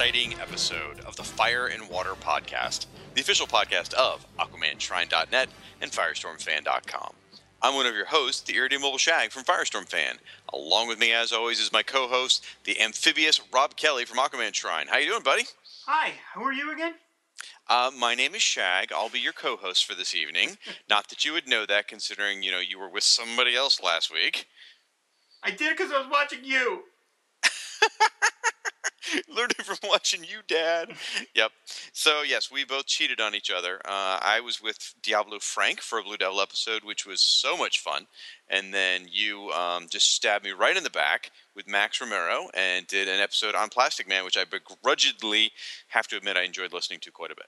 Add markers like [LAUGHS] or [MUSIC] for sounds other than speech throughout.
Exciting episode of the Fire and Water Podcast, the official podcast of AquamanShrine.net and FirestormFan.com. I'm one of your hosts, the Irredeemable Shag from Firestorm Fan. Along with me, as always, is my co-host, the amphibious Rob Kelly from Aquaman Shrine. How you doing, buddy? Hi, who are you again? Uh, my name is Shag. I'll be your co-host for this evening. [LAUGHS] Not that you would know that, considering you know you were with somebody else last week. I did because I was watching you. [LAUGHS] [LAUGHS] Learning from [LAUGHS] watching you, Dad. yep. So yes, we both cheated on each other. Uh, I was with Diabolu Frank for a Blue Devil episode, which was so much fun, and then you um, just stabbed me right in the back with Max Romero and did an episode on Plastic Man, which I begrudgingly have to admit I enjoyed listening to quite a bit.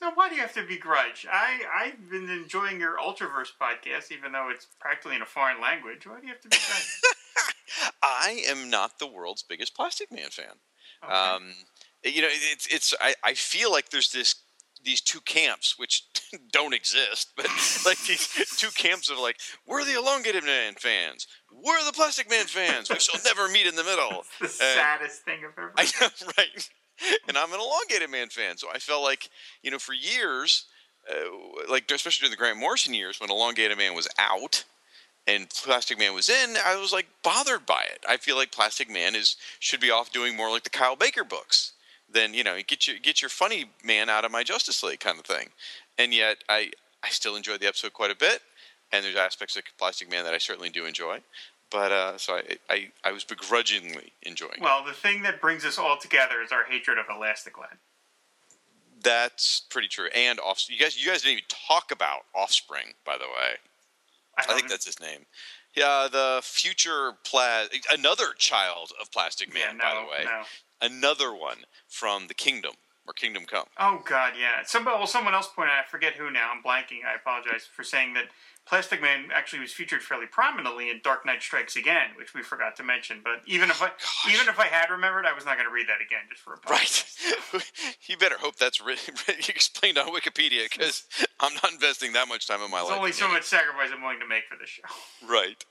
Now, why do you have to begrudge? I, I've been enjoying your Ultraverse podcast, even though it's practically in a foreign language. Why do you have to begrudge? [LAUGHS] [LAUGHS] I am not the world's biggest Plastic Man fan. Okay. Um, you know, it's it's. I, I feel like there's this these two camps which [LAUGHS] don't exist, but [LAUGHS] like these two camps of like we're the Elongated Man fans, we're the Plastic Man fans. We shall never meet in the middle. It's the Uh, saddest thing I've ever I know, right? And I'm an Elongated Man fan, so I felt like you know for years, uh, like especially during the Grant Morrison years when Elongated Man was out and Plastic Man was in, I was like bothered by it. I feel like Plastic Man is should be off doing more like the Kyle Baker books than you know get your get your funny man out of my Justice League kind of thing. And yet I I still enjoyed the episode quite a bit, and there's aspects of Plastic Man that I certainly do enjoy. But uh, so I, I I was begrudgingly enjoying. it. Well, the thing that brings us all together is our hatred of Elastic Lad. That's pretty true. And off, you guys, you guys didn't even talk about Offspring, by the way. I think don't- that's his name. Yeah, the future pla- another child of Plastic yeah, Man, no, by the way. no. Another one from the Kingdom or Kingdom Come. Oh God, yeah. Somebody, well, someone else pointed out. I forget who now. I'm blanking. I apologize for saying that Plastic Man actually was featured fairly prominently in Dark Knight Strikes Again, which we forgot to mention. But even if I, Gosh. even if I had remembered, I was not going to read that again just for a Right. [LAUGHS] you better hope that's re- [LAUGHS] explained on Wikipedia because I'm not investing that much time in my There's life. only so much sacrifice I'm willing to make for this show. [LAUGHS] Right.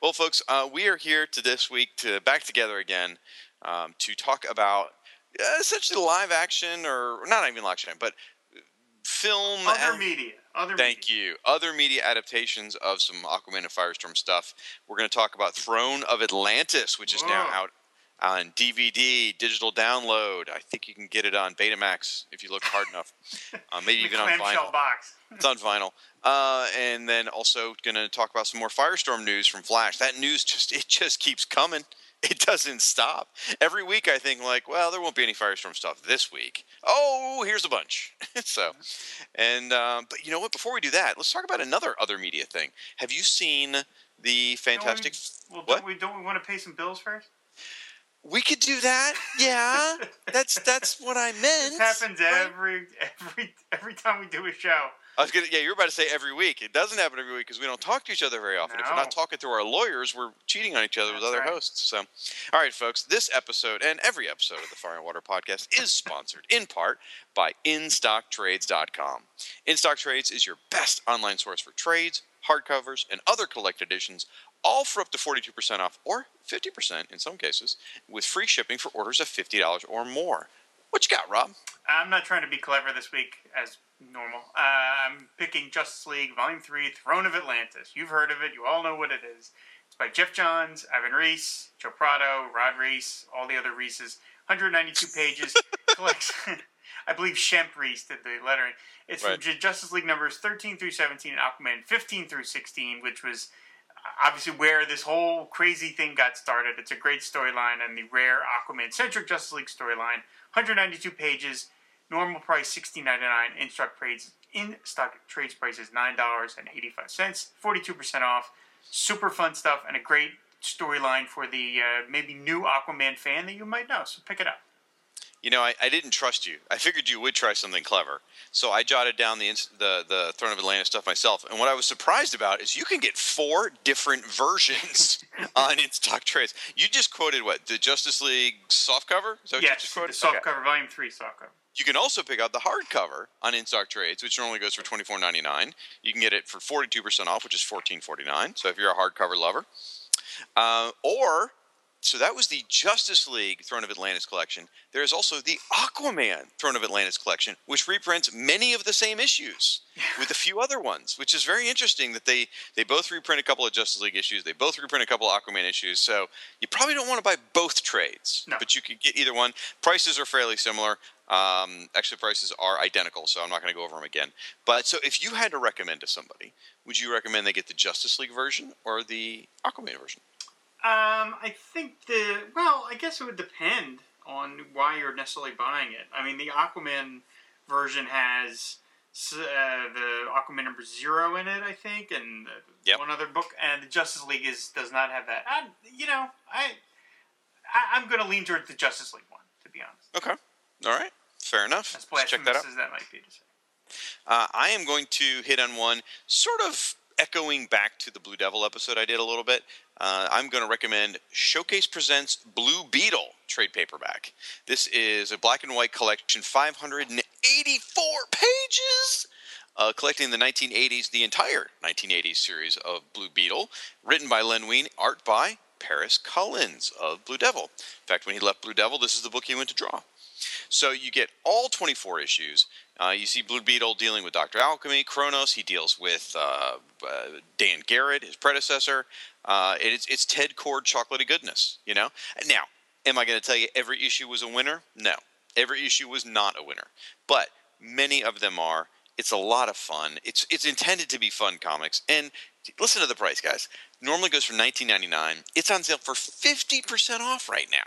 well, folks, uh, we are here to this week to back together again um, to talk about uh, essentially live action or not even live action, but film. Other and- media. Other Thank media. you. Other media adaptations of some Aquaman and Firestorm stuff. We're going to talk about Throne of Atlantis, which is now out on DVD, digital download. I think you can get it on Betamax if you look hard enough. [LAUGHS] Uh, maybe even on vinyl. box. It's on vinyl. Uh, and then also going to talk about some more Firestorm news from Flash. That news just it just keeps coming. [LAUGHS] It doesn't stop. Every week I think like, well, there won't be any Firestorm stuff this week. Oh, here's a bunch. [LAUGHS] so, and um, but you know what? Before we do that, let's talk about another other media thing. Have you seen the Fantastic? Well, what? don't we don't we want to pay some bills first? We could do that. Yeah, [LAUGHS] that's that's what I meant. This happens right? every every every time we do a show. I was gonna. Yeah, you were about to say every week. It doesn't happen every week because we don't talk to each other very often. If we're not talking through our lawyers, we're cheating on each other with other right. hosts. So, all right, folks. This episode and every episode of the Fire and Water Podcast is sponsored in part by InStockTrades.com. InStockTrades is your best online source for trades, hardcovers, and other collected editions, all for up to 42% off or 50% in some cases, with free shipping for orders of $50 or more. What you got, Rob? I'm not trying to be clever this week as normal. Uh, I'm picking Justice League Volume 3 Throne of Atlantis. You've heard of it, you all know what it is. It's by Geoff Johns, Ivan Reis, Joe Prado, Rod Reis, all the other Reeses. 192 pages. [LAUGHS] collects, [LAUGHS] I believe Shemp Reese did the lettering. It's Right. from Justice League numbers 13 through 17 and Aquaman 15 through 16, which was obviously where this whole crazy thing got started. It's a great storyline and the rare Aquaman centric Justice League storyline. 192 pages, normal price 16.99. In stock trades in stock trades price is nine dollars and 85 cents, 42 percent off. Super fun stuff and a great storyline for the uh, maybe new Aquaman fan that you might know. So pick it up. You know, I, I didn't trust you. I figured you would try something clever, so I jotted down the the the Throne of Atlantis stuff myself. And what I was surprised about is you can get four different [LAUGHS] versions [LAUGHS] on in stock trades. You just quoted what the Justice League softcover? Is that what you Yes, the quoted? soft Okay. cover, volume three soft cover. You can also pick out the hardcover on in stock trades, which normally goes for twenty four ninety nine. You can get it for forty two percent off, which is fourteen forty nine. So if you're a hardcover lover, uh, or so that was the Justice League Throne of Atlantis collection. There is also the Aquaman Throne of Atlantis collection, which reprints many of the same issues with a few other ones, which is very interesting that they they both reprint a couple of Justice League issues, they both reprint a couple of Aquaman issues. So you probably don't want to buy both trades, No. but you could get either one. Prices are fairly similar. Um, actually, prices are identical, so I'm not going to go over them again. But so if you had to recommend to somebody, would you recommend they get the Justice League version or the Aquaman version? Um, I think the well, I guess it would depend on why you're necessarily buying it. I mean, the Aquaman version has uh, the Aquaman number zero in it, I think, and Yep. one other book, and the Justice League is does not have that. I, you know, I, I I'm going to lean towards the Justice League one, to be honest. Okay. All right. Fair enough. As Let's check that out. as that might be to say. Uh, I am going to hit on one sort of echoing back to the Blue Devil episode I did a little bit. Uh, I'm going to recommend Showcase Presents Blue Beetle trade paperback. This is a black and white collection, 584 pages. Uh, collecting the 1980s, the entire 1980s series of Blue Beetle, written by Len Wein, art by Paris Cullins of Blue Devil. In fact, when he left Blue Devil, this is the book he went to draw. So you get all 24 issues. Uh, you see Blue Beetle dealing with Dr. Alchemy, Chronos. He deals with uh, uh, Dan Garret, his predecessor. Uh, it's, it's Ted Kord chocolatey goodness, you know? Now, am I going to tell you every issue was a winner? No. Every issue was not a winner. But many of them are. It's a lot of fun. It's, it's intended to be fun comics. And listen to the price, guys. Normally goes for $19.99. It's on sale for 50% off right now.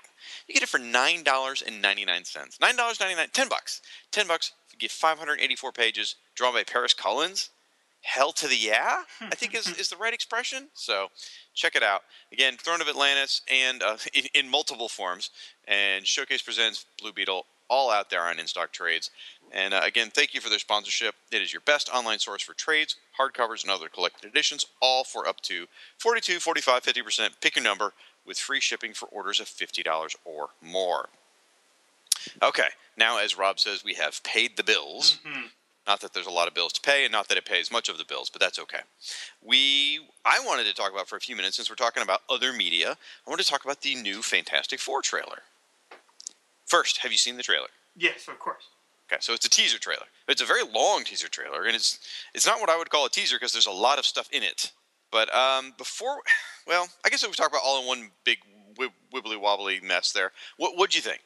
You get it for nine dollars and ninety nine cents. Nine dollars ninety nine, ten bucks. Ten bucks. You get five hundred eighty four pages, drawn by Paris Cullins. Hell to the yeah, I think is, is the right expression. So check it out. Again, Throne of Atlantis and uh, [LAUGHS] in, in multiple forms. And Showcase presents Blue Beetle all out there on in stock trades. And uh, again, thank you for their sponsorship. It is your best online source for trades, hardcovers, and other collected editions, all for up to 42, 45, 50%. Pick your number with free shipping for orders of $50 or more. Okay, now as Rob says, we have paid the bills. Mm-hmm. Not that there's a lot of bills to pay, and not that it pays much of the bills, but that's okay. We, I wanted to talk about for a few minutes since we're talking about other media. I want to talk about the new Fantastic Four trailer. First, have you seen the trailer? Yes, of course. Okay, so it's a teaser trailer. It's a very long teaser trailer, and it's it's not what I would call a teaser because there's a lot of stuff in it. But um, before, well, I guess we talk about all in one big wib- wibbly wobbly mess there. What what'd you think?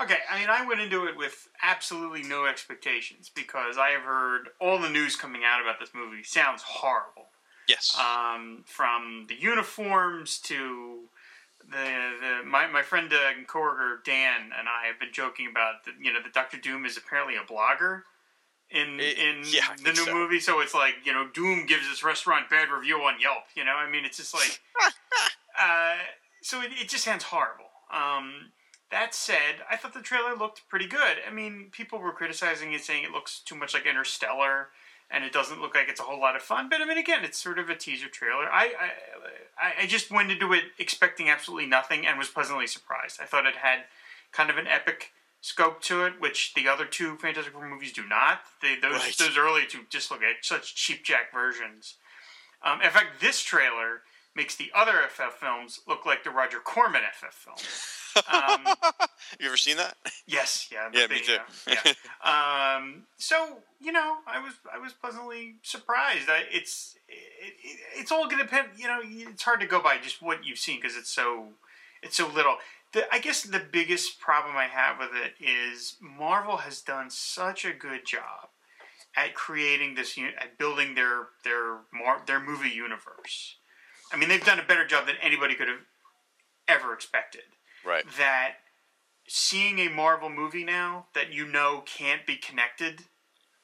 Okay, I mean, I went into it with absolutely no expectations because I have heard all the news coming out about this movie sounds horrible. Yes. Um, from the uniforms to the the my, my friend uh, and coworker Dan and I have been joking about that. You know, the Doctor Doom is apparently a blogger in Eh, in yeah, the new so. movie. So it's like you know, Doom gives this restaurant bad review on Yelp. You know, I mean, it's just like. [LAUGHS] uh, so it, it just sounds horrible. Um, that said, I thought the trailer looked pretty good. I mean, people were criticizing it, saying it looks too much like Interstellar, and it doesn't look like it's a whole lot of fun. But I mean, again, it's sort of a teaser trailer. I I, I just went into it expecting absolutely nothing and was pleasantly surprised. I thought it had kind of an epic scope to it, which the other two Fantastic Four movies do not. They, those Right. those earlier two just look at such cheap jack versions. Um, in fact, this trailer makes the other FF films look like the Roger Corman FF films. Um, [LAUGHS] You ever seen that? yes, yeah, Yeah, they- me too. yeah. [LAUGHS] Um, so you know, I was I was pleasantly surprised. I, it's it, it, it's all going to depend. You know, it's hard to go by just what you've seen because it's so it's so little. The, I guess the biggest problem I have with it is Marvel has done such a good job at creating this, at building their their their movie universe. I mean, they've done a better job than anybody could have ever expected Right. that seeing a Marvel movie now that you know can't be connected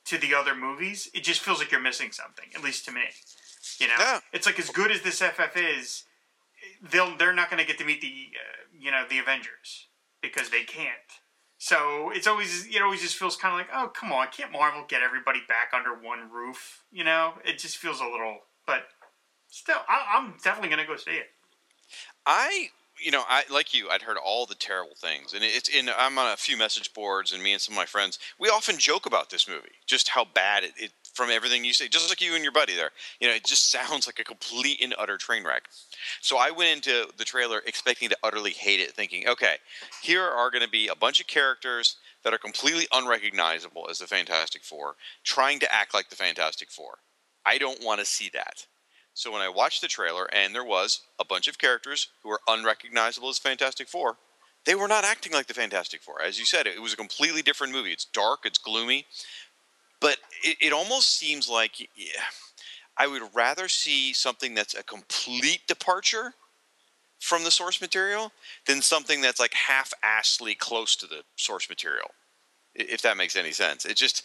to the other movies, it just feels like you're missing something. At least to me, you know, Yeah. it's like as good as this FF is, they'll they're not going to get to meet the uh, you know the Avengers because they can't. So it's always it always just feels kind of like oh come on can't Marvel get everybody back under one roof you know it just feels a little but still I, I'm definitely going to go see it. I, you know, I like you. I'd heard all the terrible things, and it's in. I'm on a few message boards, and me and some of my friends, we often joke about this movie, just how bad it. it from everything you say, just like you and your buddy there, you know, it just [LAUGHS] sounds like a complete and utter train wreck. So I went into the trailer expecting to utterly hate it, thinking, okay, here are going to be a bunch of characters that are completely unrecognizable as the Fantastic Four, trying to act like the Fantastic Four. I don't want to see that. So when I watched the trailer and there was a bunch of characters who were unrecognizable as Fantastic Four, they were not acting like the Fantastic Four. As you said, it was a completely different movie. It's dark, it's gloomy, but it, it almost seems like yeah, I would rather see something that's a complete departure from the source material than something that's like half-assedly close to the source material. If that makes any sense, it just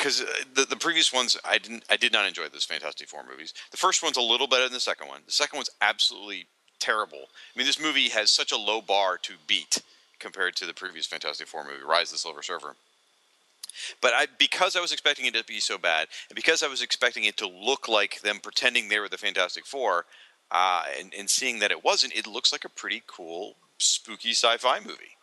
because the the previous ones I didn't I did not enjoy those Fantastic Four movies. The first one's a little better than the second one. The second one's absolutely terrible. I mean, this movie has such a low bar to beat compared to the previous Fantastic Four movie, Rise of the Silver Surfer. But I because I was expecting it to be so bad, and because I was expecting it to look like them pretending they were the Fantastic Four, uh, and, and seeing that it wasn't, it looks like a pretty cool, spooky sci-fi movie.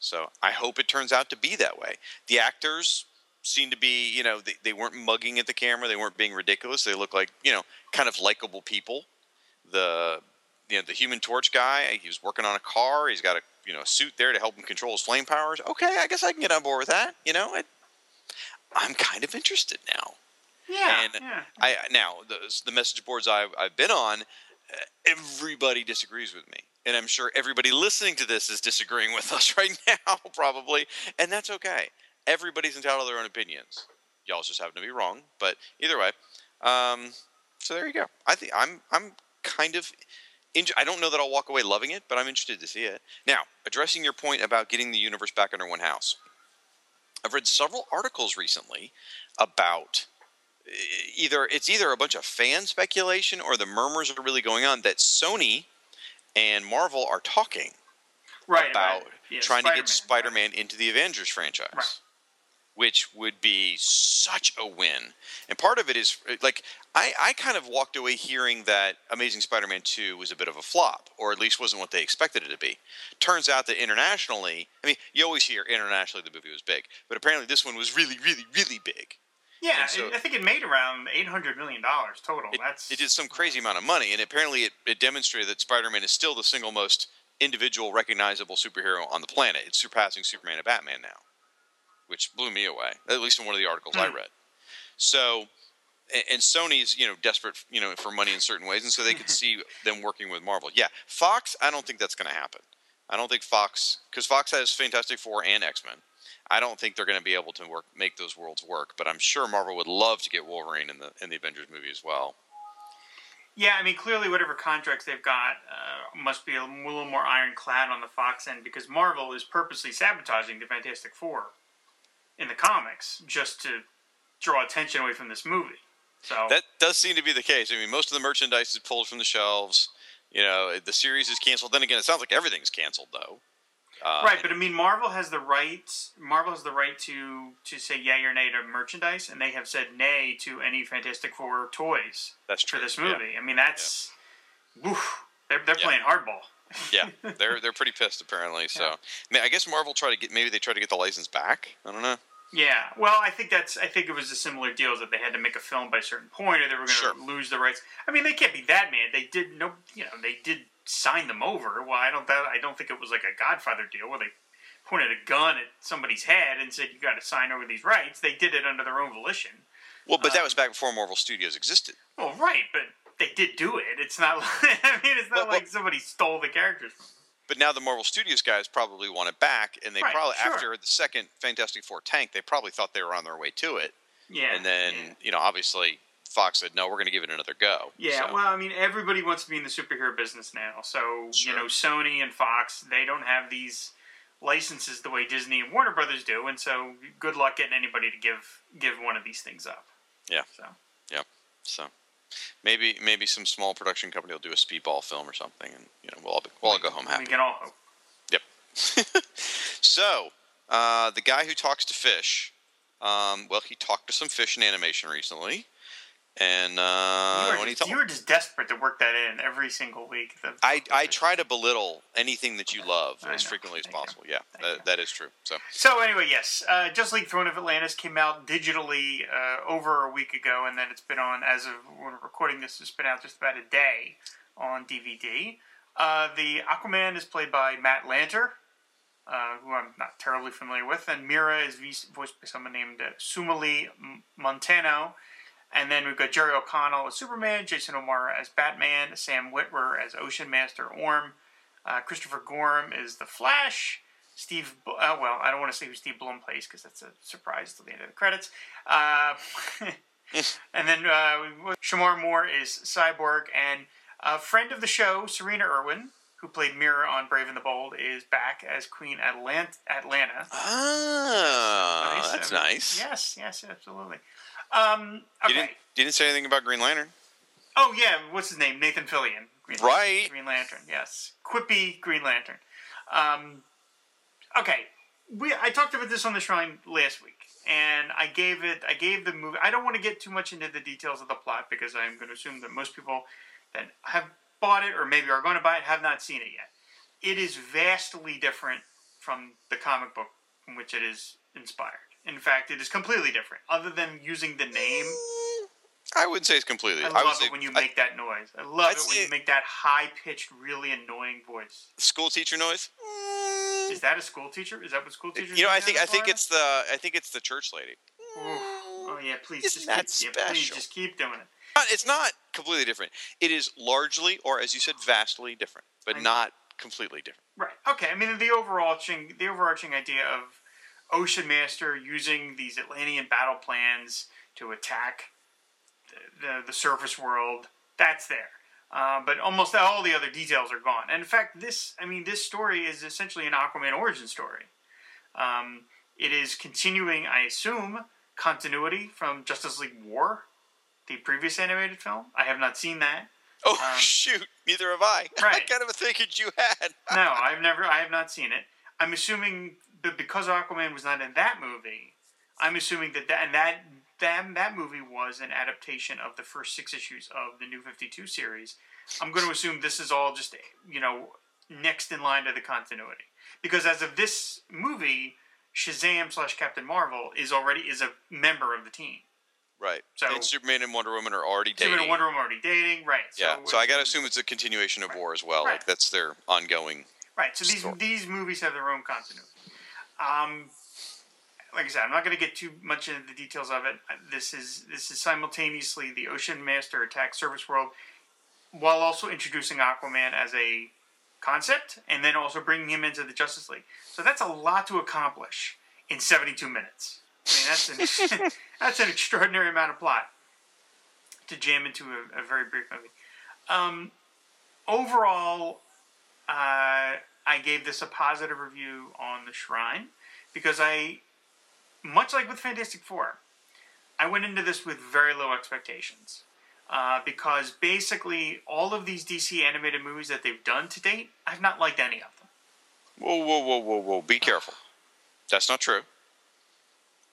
So I hope it turns out to be that way. The actors seem to be, you know, they, they weren't mugging at the camera. They weren't being ridiculous. They look like, you know, kind of likable people. The, you know, the Human Torch guy, he was working on a car. He's got a, you know, suit there to help him control his flame powers. Okay, I guess I can get on board with that. You know, I, I'm kind of interested now. Yeah, And yeah. I now the, the message boards I've, I've been on, uh, everybody disagrees with me, and I'm sure everybody listening to this is disagreeing with [LAUGHS] us right now, probably, and that's okay. Everybody's entitled to their own opinions. Y'all just happen to be wrong, but either way, um, so there you go. I think I'm I'm kind of. In, I don't know that I'll walk away loving it, but I'm interested to see it. Now, addressing your point about getting the universe back under one house, I've read several articles recently about either it's either a bunch of fan speculation or the murmurs are really going on that Sony and Marvel are talking right about yeah, trying to get Spider-Man. Spider-Man into the Avengers franchise. Which would be such a win. And part of it is like I, I kind of walked away hearing that Amazing Spider-Man 2 was a bit of a flop, or at least wasn't what they expected it to be. Turns out that internationally, I mean, you always hear internationally the movie was big, but apparently this one was really, really, really big. Yeah, so- I think it made around eight hundred million dollars total. It, That's it did some crazy amount of money, and apparently it, it demonstrated that Spider-Man is still the single most individual, recognizable superhero on the planet. It's surpassing Superman and Batman now, which blew me away. At least in one of the articles I Hmm. read. So, and, and Sony's you know desperate you know for money in certain ways, and so they could [LAUGHS] see them working with Marvel. Yeah, Fox. I don't think that's going to happen. I don't think Fox because Fox has Fantastic Four and X Men. I don't think they're going to be able to work make those worlds work. But I'm sure Marvel would love to get Wolverine in the in the Avengers movie as well. Yeah, I mean, clearly, whatever contracts they've got uh, must be a little more ironclad on the Fox end because Marvel is purposely sabotaging the Fantastic Four in the comics just to draw attention away from this movie. So That does seem to be the case. I mean, most of the merchandise is pulled from the shelves. You know, the series is canceled. Then again, it sounds like everything's canceled, though. Uh, right, but I mean, Marvel has the right. Marvel has the right to to say yay or nay to merchandise, and they have said nay to any Fantastic Four toys that's true. for this yeah. movie. I mean, that's woof. They're they're Yeah. playing hardball. Yeah, they're they're pretty pissed apparently. So, I, mean, I guess Marvel tried to get maybe they tried to get the license back. I don't know. Yeah, well, I think that's. I think it was a similar deal that they had to make a film by a certain point, or they were going to Sure. lose the rights. I mean, they can't be that mad. They did no, you know, they did sign them over. Well, I don't. That, I don't think it was like a Godfather deal where they pointed a gun at somebody's head and said, "You got to sign over these rights." They did it under their own volition. Well, but that Um, was back before Marvel Studios existed. Well, right, but they did do it. It's not. Like, [LAUGHS] I mean, it's not Well, well- like somebody stole the characters. from them. But now the Marvel Studios guys probably want it back, and they Right, probably sure. after the second Fantastic Four tank, they probably thought they were on their way to it, Yeah, and then yeah. you know obviously Fox said no, we're going to give it another go. Yeah, So, well, I mean, everybody wants to be in the superhero business now. So, Sure. you know, Sony and Fox, they don't have these licenses the way Disney and Warner Brothers do, and so good luck getting anybody to give give one of these things up. Yeah. So, Yeah. so maybe maybe some small production company will do a speedball film or something, and you know we'll all, be, we'll all go home happy. we can all hope. Yep. [LAUGHS] so, uh, the guy who talks to fish, um, well, he talked to some fish in animation recently, and uh, you, were just, you were just desperate to work that in every single week. I I try to belittle anything that you love I as know. frequently as possible. Yeah, that, that is true. So, So anyway, yes, uh, Just League Throne of Atlantis came out digitally uh, over a week ago, and then it's been on as of when we're recording this. It's been out just about a day on DVD. Uh, the Aquaman is played by Matt Lanter, uh, who I'm not terribly familiar with, and Mera is voiced by someone named uh, Sumalee Montano. And then we've got Jerry O'Connell as Superman, Jason O'Mara as Batman, Sam Witwer as Ocean Master Orm, uh, Christopher Gorham is the Flash. Steve, uh, well, I don't want to say who Steve Blum plays because that's a surprise till the end of the credits. Uh, [LAUGHS] and then uh, Shemar Moore is Cyborg, and a friend of the show, Sirena Irwin, who played Mera on Brave and the Bold, is back as Queen Atlant- Atlanna. ah, Nice. that's I nice. Yes, yes, absolutely. Um, You okay. didn't you didn't say anything about Green Lantern, Oh yeah, what's his name? Nathan Fillion. Green Right. Green Lantern. Yes, quippy Green Lantern. Um, okay, we I talked about this on the Shrine last week, and I gave it. I gave the movie. I don't want to get too much into the details of the plot because I'm going to assume that most people that have bought it or maybe are going to buy it have not seen it yet. It is vastly different from the comic book from which it is inspired. In fact, it is completely different. Other than using the name, I wouldn't say it's completely. I would love it when you I- make that noise. I love I'd it when you make that high pitched, really annoying voice. school teacher noise. Mm, Is that a school teacher? Is that what school teachers? You know, I think I think it's the I think it's the church lady. Oof. Oh yeah, please Isn't just that keep, yeah, please just keep doing it. It's not completely different. It is largely, or as you said, vastly different, but not completely different. Right. Okay. I mean, the overarching the overarching idea of Ocean Master using these Atlantean battle plans to attack the the, the surface world that's there. Uh, but almost all the other details are gone. And in fact, this I mean, this story is essentially an Aquaman origin story. Um, it is continuing, I assume, continuity from Justice League War, the previous animated film. I have not seen that. Oh Um, [LAUGHS] shoot! Neither have I. [LAUGHS] I right. kind of a thinking you had. no, I've never, I have not seen it. I'm assuming that because Aquaman was not in that movie, I'm assuming that that and that that that movie was an adaptation of the first six issues of the New Fifty Two series. I'm going to assume this is all just you know next in line to the continuity because as of this movie, Shazam slash Captain Marvel is already is a member of the team. Right. So- and Superman and Wonder Woman are already dating. Superman and Wonder Woman are already dating, right? yeah. So I got to assume it's a continuation of War as well. Right. Like that's their ongoing. Right. So these story. these movies have their own continuity. Um, like I said, I'm not going to get too much into the details of it. This is this is simultaneously the Ocean Master attack Service World, while also introducing Aquaman as a concept, and then also bringing him into the Justice League. So that's a lot to accomplish in 72 minutes. I mean, that's an [LAUGHS] [LAUGHS] that's an extraordinary amount of plot to jam into a, a very brief movie. Um, overall, uh, I gave this a positive review on the Shrine because I, much like with Fantastic Four, I went into this with very low expectations. Uh, because basically, all of these DC animated movies that they've done to date, I've not liked any of them. Whoa, whoa, whoa, whoa, whoa! Be careful. That's not true.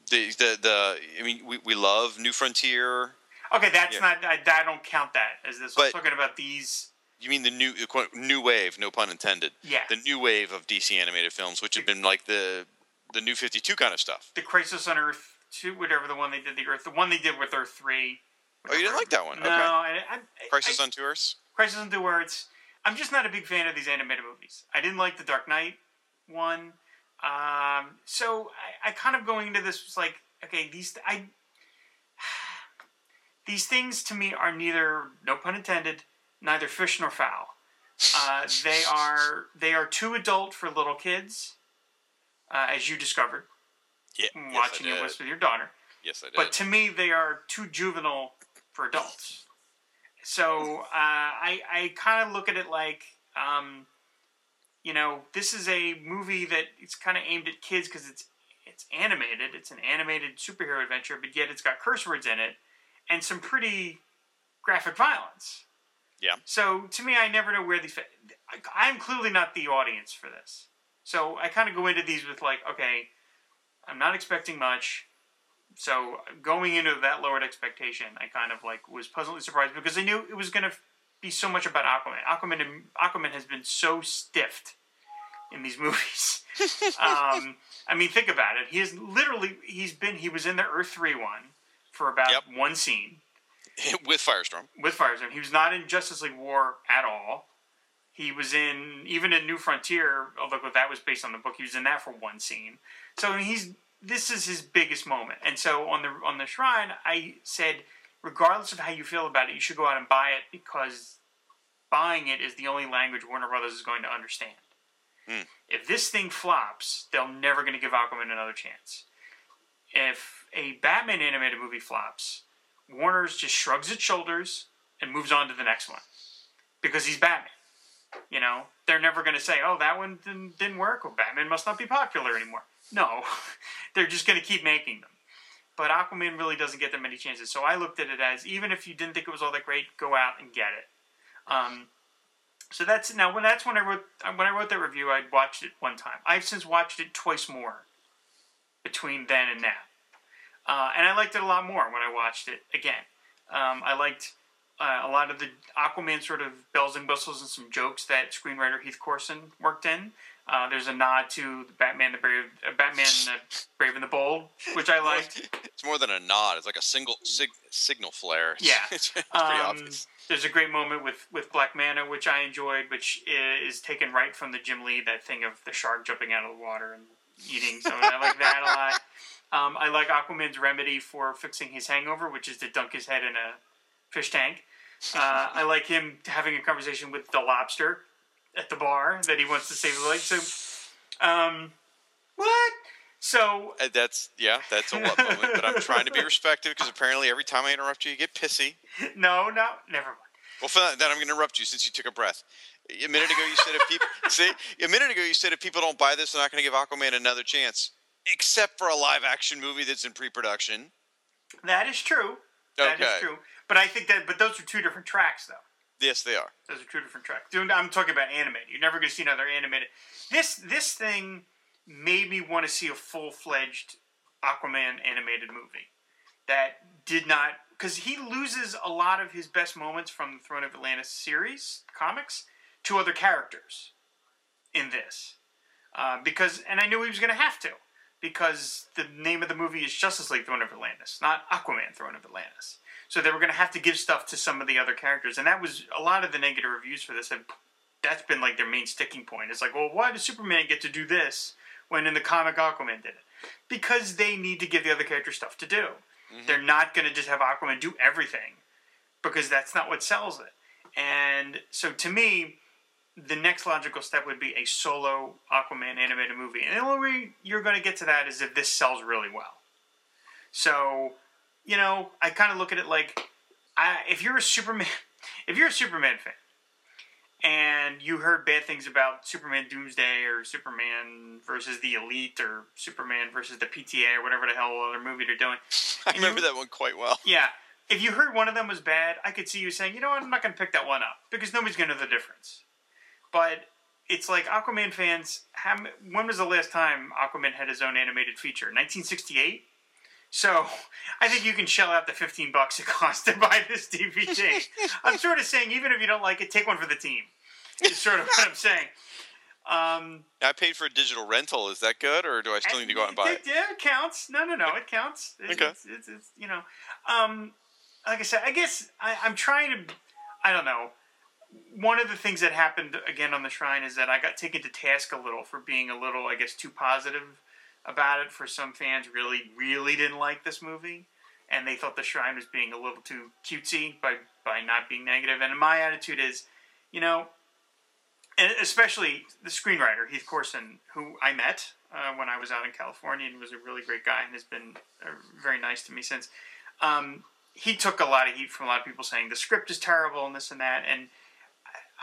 The the the. I mean, we, we love New Frontier. Okay, that's Yeah. not. I, I don't count that as this. I'm talking about these. You mean the new quote, new wave? No pun intended. Yeah. The new wave of DC animated films, which have been like the the new Fifty Two kind of stuff. the Crisis on Earth two, whatever the one they did the Earth, the one they did with Earth three. Oh, you didn't like that one? No, Okay. I, I, Crisis I, on Two Earths. Crisis on Two Earths. I'm just not a big fan of these animated movies. I didn't like the Dark Knight one, um, so I, I kind of going into this was like, okay, these I [SIGHS] these things to me are neither, no pun intended, neither fish nor fowl. Uh, they are they are too adult for little kids, uh, as you discovered Yeah. watching I it with, with your daughter. Yes, I did. But to me, they are too juvenile for adults. So uh, I I kind of look at it like, um, you know, this is a movie that it's kind of aimed at kids because it's it's animated. It's an animated superhero adventure, but yet it's got curse words in it and some pretty graphic violence. Yeah. So to me, I never know where these. I- I'm clearly not the audience for this. So I kind of go into these with like, okay, I'm not expecting much. So going into that lowered expectation, I kind of like was pleasantly surprised because I knew it was going to be so much about Aquaman. Aquaman Aquaman has been so stiffed in these [LAUGHS] movies. um, I mean, think about it. He is literally he's been he was in the Earth three one for about Yep. one scene [LAUGHS] with Firestorm. with Firestorm. He was not in Justice League War at all. He was in even in New Frontier, although that was based on the book. He was in that for one scene. So I mean, he's this is his biggest moment. And so on the on the shrine, I said, regardless of how you feel about it, you should go out and buy it because buying it is the only language Warner Brothers is going to understand. Hmm. If this thing flops, they're never going to give Aquaman another chance. If a Batman animated movie flops, Warner's just shrugs its shoulders and moves on to the next one because he's Batman. You know, they're never going to say, "Oh, that one didn't, didn't work. Well, Batman must not be popular anymore." No, [LAUGHS] they're just going to keep making them. But Aquaman really doesn't get that many chances. So I looked at it as even if you didn't think it was all that great, go out and get it. Um, so that's now when that's when I wrote when I wrote that review. I'd watched it one time. I've since watched it twice more between then and now. Uh, and I liked it a lot more when I watched it again. Um, I liked uh, a lot of the Aquaman sort of bells and whistles and some jokes that screenwriter Heath Corson worked in. Uh, there's a nod to the Batman the Brave, uh, Batman uh, Brave and the Bold, which I liked. [LAUGHS] It's more than a nod. It's like a single sig- signal flare. It's- [LAUGHS] Yeah. it's, pretty Um, obvious. there's a great moment with, with Black Manta, which I enjoyed, which is taken right from the Jim Lee, that thing of the shark jumping out of the water and eating. So I like that a lot. [LAUGHS] Um, I like Aquaman's remedy for fixing his hangover, which is to dunk his head in a fish tank. Uh, I like him having a conversation with the lobster at the bar that he wants to save the leg. So, um, what? So Uh, That's yeah, that's a what moment. But I'm trying to be respectful because apparently every time I interrupt you, you get pissy. no, no, never mind. Well, for that, then I'm going to interrupt you since you took a breath. A minute ago, you said if people [LAUGHS] see a minute ago you said if people don't buy this, they're not going to give Aquaman another chance, except for a live action movie that's in pre-production. That is true. That is Okay. true. But I think that, but those are two different tracks, though. Yes, they are. Those are two different tracks. Dude, I'm talking about animated. You're never going to see another animated. This this thing made me want to see a full fledged Aquaman animated movie that did not because he loses a lot of his best moments from the Throne of Atlantis series comics to other characters in this uh, because and I knew he was going to have to because the name of the movie is Justice League Throne of Atlantis, not Aquaman Throne of Atlantis. So they were going to have to give stuff to some of the other characters, and that was a lot of the negative reviews for this. Have that's been like their main sticking point. It's like, well, why does Superman get to do this when in the comic Aquaman did it? Because they need to give the other characters stuff to do. Mm-hmm. They're not going to just have Aquaman do everything because that's not what sells it. And so to me, the next logical step would be a solo Aquaman animated movie. And the only way you're going to get to that is if this sells really well. So, you know, I kind of look at it like I, if you're a Superman, [LAUGHS] if you're a Superman fan, and you heard bad things about Superman Doomsday or Superman versus the Elite or Superman versus the PTA or whatever the hell other movie they're doing. [LAUGHS] I remember you- that one quite well. Yeah. If you heard one of them was bad, I could see you saying, you know what, I'm not going to pick that one up because nobody's going to know the difference. But it's like Aquaman fans. How, when was the last time Aquaman had his own animated feature? 1968. So I think you can shell out the 15 bucks it costs to buy this DVD. [LAUGHS] I'm sort of saying, even if you don't like it, take one for the team. Is sort of what I'm saying. Um, I paid for a digital rental. Is that good, or do I still need to go out and buy it? Yeah, it counts. No, no, no, it counts. It's, Okay. It's, it's, it's, you know, um, like I said, I guess I, I'm trying to. I don't know. One of the things that happened again on the shrine is that I got taken to task a little for being a little, I guess, too positive about it. For some fans, really, really didn't like this movie, and they thought the shrine was being a little too cutesy by by not being negative. And my attitude is, you know, and especially the screenwriter Heath Corson, who I met uh, when I was out in California and was a really great guy and has been uh, very nice to me since. Um, he took a lot of heat from a lot of people saying the script is terrible and this and that. And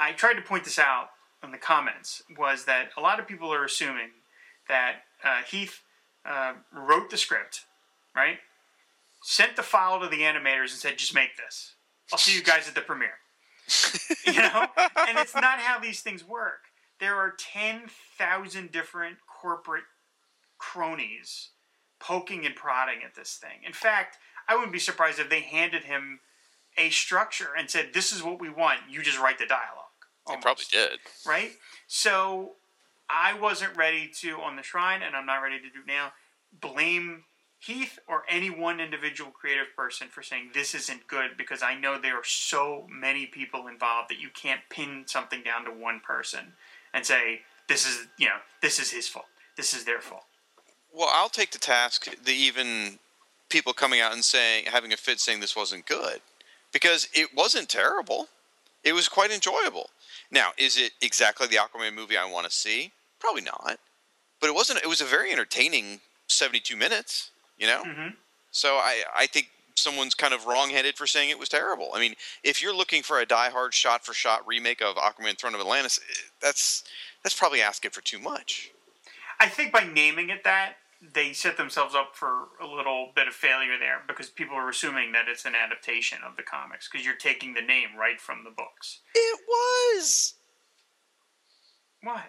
I tried to point this out in the comments was that a lot of people are assuming that uh, Heath uh, wrote the script, right? Sent the file to the animators and said, "Just make this. I'll see you guys at the premiere." [LAUGHS] you know and it's not how these things work there are 10,000 different corporate cronies poking and prodding at this thing in fact i wouldn't be surprised if they handed him a structure and said this is what we want you just write the dialogue They probably did. right so i wasn't ready to on the shrine and i'm not ready to do now blame Heath or any one individual creative person for saying this isn't good because I know there are so many people involved that you can't pin something down to one person and say this is you know this is his fault this is their fault Well, I'll take the task the even people coming out and saying having a fit saying this wasn't good because it wasn't terrible. It was quite enjoyable. Now, is it exactly the Aquaman movie I want to see? Probably not. But it wasn't. It was a very entertaining seventy-two minutes. You know. Mhm. So I I think someone's kind of wrong-headed for saying it was terrible. I mean, if you're looking for a die-hard shot-for-shot remake of Aquaman: Throne of Atlantis, eh, that's that's probably asking for too much. I think by naming it that they set themselves up for a little bit of failure there because people are assuming that it's an adaptation of the comics because you're taking the name right from the books It was. what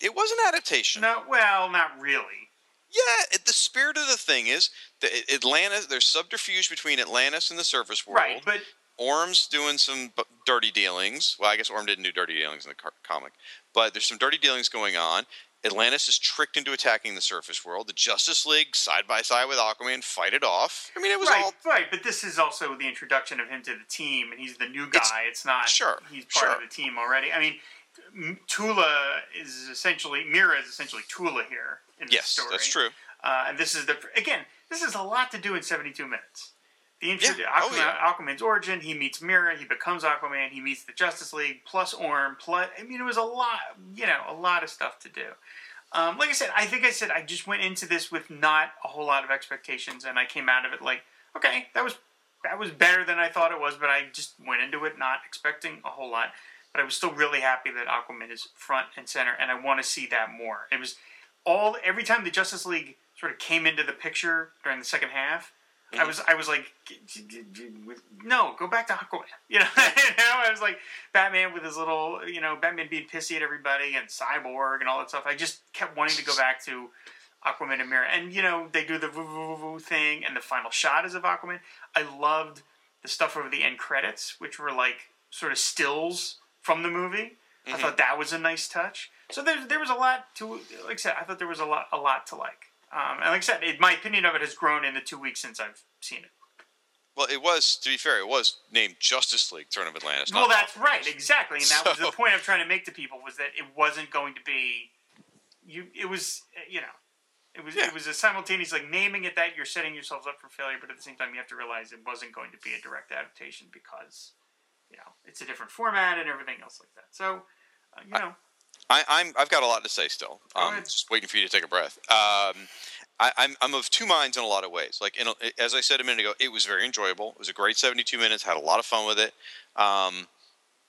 It was an adaptation. no well not really Yeah, it, the spirit of the thing is that Atlantis. There's subterfuge between Atlantis and the surface world. right but Orm's doing some b- dirty dealings. Well, I guess Orm didn't do dirty dealings in the car- comic, but there's some dirty dealings going on. Atlantis is tricked into attacking the surface world. The Justice League, side by side with Aquaman, fight it off. I mean, it was right, all right, but this is also the introduction of him to the team, and he's the new guy. It's- It's, not sure, he's part sure. of the team already. I mean, Tula is essentially Mera is essentially Tula here in this yes, story. that's true. Uh, and this is the again, this is a lot to do in seventy-two minutes. The intro Yeah. Aquaman, Oh, yeah. Aquaman's origin. He meets Mera. He becomes Aquaman. He meets the Justice League plus Orm. Plus, I mean, it was a lot. You know, a lot of stuff to do. Um, like I said, I think I said I just went into this with not a whole lot of expectations, and I came out of it like, okay, that was that was better than I thought it was, but I just went into it not expecting a whole lot. But I was still really happy that Aquaman is front and center, and I want to see that more. It was all every time the Justice League sort of came into the picture during the second half. I was I was like, no, go back to Aquaman. [LAUGHS] You know, [LAUGHS] you know, I was like Batman with his little, you know, Batman being pissy at everybody and Cyborg and all that stuff. I just kept wanting to go back to Aquaman and Mera, and you know, they do the voo voo voo thing, and the final shot is of Aquaman. I loved the stuff over the end credits, which were like sort of stills from the movie. I mm-hmm. thought that was a nice touch. So there, there was a lot to, like I said, I thought there was a lot, a lot to like. Um, and like I said, it, my opinion of it has grown in the two weeks since I've seen it. Well, it was to be fair, it was named Justice League: Throne of Atlantis. well, that's right, exactly, and that was the point I'm trying to make to people was that it wasn't going to be, you. It was, you know, it was Yeah. it was a simultaneous like naming it that you're setting yourselves up for failure, but at the same time you have to realize it wasn't going to be a direct adaptation because, you know, it's a different format and everything else like that. So, uh, you know, I, I'm I've got a lot to say still. Go Um, just waiting for you to take a breath. Um, I, I'm I'm of two minds in a lot of ways. Like in, a- as I said a minute ago, it was very enjoyable. It was a great 72 minutes. Had a lot of fun with it. Um,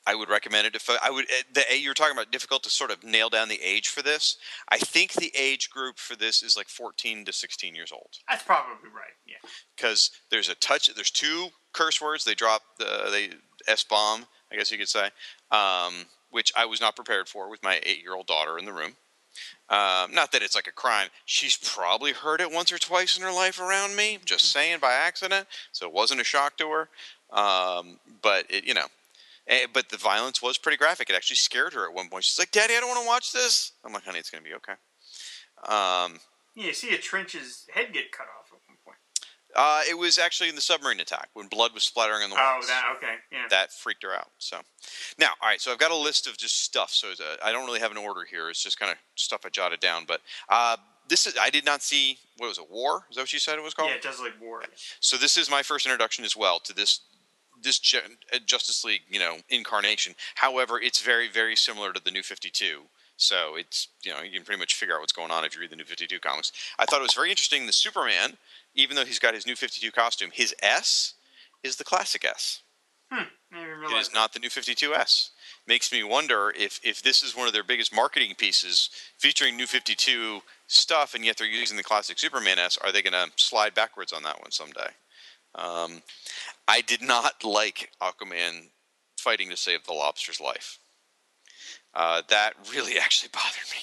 I would recommend it if I would. eh, The you were talking about difficult to sort of nail down the age for this. I think the age group for this is like 14 to 16 years old that's probably right. Yeah. because there's a touch. There's two curse words. They drop the they s bomb. I guess you could say. Um, which I was not prepared for with my eight-year-old daughter in the room. Um, not that it's like a crime. She's probably heard it once or twice in her life around me, just saying by accident. So it wasn't a shock to her. Um, but it, you know, eh, but the violence was pretty graphic. It actually scared her at one point. She's like, "Daddy, I don't want to watch this." I'm like, "Honey, it's gonna be okay." Um, Yeah, you see a trench's head get cut off at one point. Uh, it was actually in the submarine attack when blood was splattering on the wall. Oh, that okay, yeah. that freaked her out. So now, all right. So I've got a list of just stuff. So uh, I don't really have an order here. It's just kind of stuff I jotted down. But uh, this is I did not see what was it? War? Is that what you said it was called? yeah, it does like war. So this is my first introduction as well to this this uh, Justice League, you know, incarnation. However, it's very very similar to the New Fifty Two. So it's you know you can pretty much figure out what's going on if you read the New Fifty Two comics. I thought it was very interesting. The Superman, even though he's got his New Fifty Two costume, his S is the classic S. even It is not the new 52S. Makes me wonder if if this is one of their biggest marketing pieces featuring new 52 stuff, and yet they're using the classic Superman S. Are they going to slide backwards on that one someday? Um, I did not [LAUGHS] like Aquaman fighting to save the lobster's life. Uh, that really [LAUGHS] actually bothered me.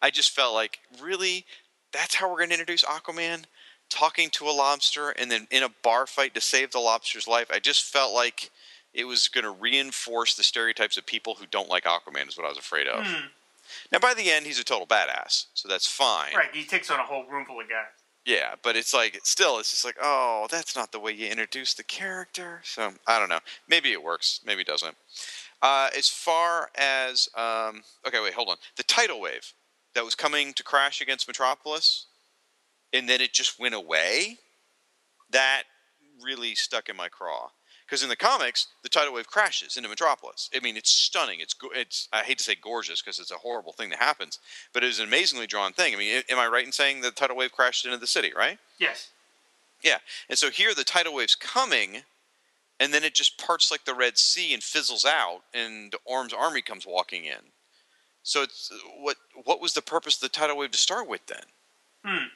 I just felt like, really, that's how we're going to introduce Aquaman? Talking to a lobster and then in a bar fight to save the lobster's life. I just felt like it was going to reinforce the stereotypes of people who don't like Aquaman, is what I was afraid of. Hmm. Now, by the end, he's a total badass, so that's fine. Right, he takes on a whole room full of guys. Yeah, but it's like still, it's just like, oh, that's not the way you introduce the character. So I don't know. Maybe it works. Maybe it doesn't. Uh, as far as um, okay, wait, hold on. The tidal wave that was coming to crash against Metropolis, and then it just went away. That really stuck in my craw. Because in the comics, the tidal wave crashes into Metropolis. I mean, it's stunning. It's it's. I hate to say gorgeous because it's a horrible thing that happens, but it is an amazingly drawn thing. I mean, am I right in saying the tidal wave crashed into the city? Right? Yes. Yeah. And so here the tidal wave's coming, and then it just parts like the Red Sea and fizzles out, and Orm's army comes walking in. So it's what what was the purpose of the tidal wave to start with then? Hmm.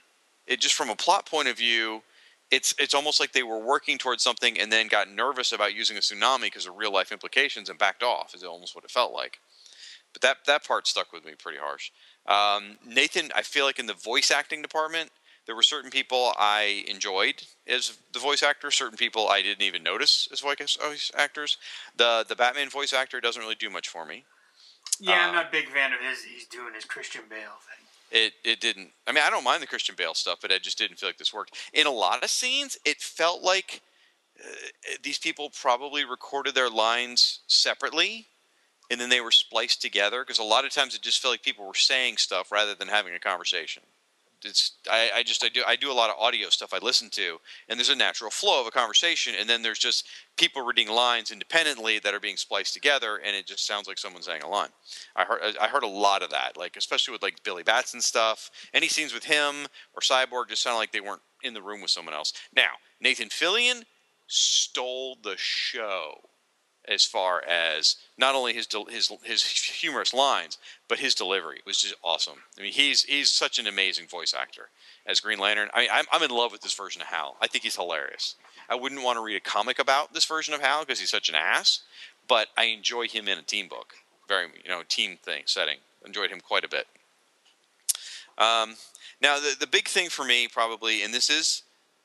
It just from a plot point of view, it's it's almost like they were working towards something and then got nervous about using a tsunami because of real life implications and backed off. Is almost what it felt like. But that that part stuck with me pretty harsh. Um, Nathan, I feel like in the voice acting department, there were certain people I enjoyed as the voice actor. Certain people I didn't even notice as voice actors. The the Batman voice actor doesn't really do much for me. Yeah, I'm Uh, not a big fan of his. He's doing his Christian Bale thing. It it didn't. I mean, I don't mind the Christian Bale stuff, but I just didn't feel like this worked. In a lot of scenes, it felt like uh, these people probably recorded their lines separately, and then they were spliced together. Because a lot of times, it just felt like people were saying stuff rather than having a conversation. It's I, I just I do I do a lot of audio stuff I listen to, and there's a natural flow of a conversation, and then there's just people reading lines independently that are being spliced together, and it just sounds like someone saying a line. I heard I heard a lot of that, like especially with like Billy Batson stuff. Any scenes with him or Cyborg just sounded like they weren't in the room with someone else. Now Nathan Fillion stole the show as far as not only his his his humorous lines, but his delivery was just awesome. I mean, he's he's such an amazing voice actor as Green Lantern. I mean, I'm I'm in love with this version of Hal. I think he's hilarious. I wouldn't want to read a comic about this version of Hal because he's such an ass, but I enjoy him in a team book. Very you know team thing setting. Enjoyed him quite a bit. Um, now the the big thing for me probably, and this is.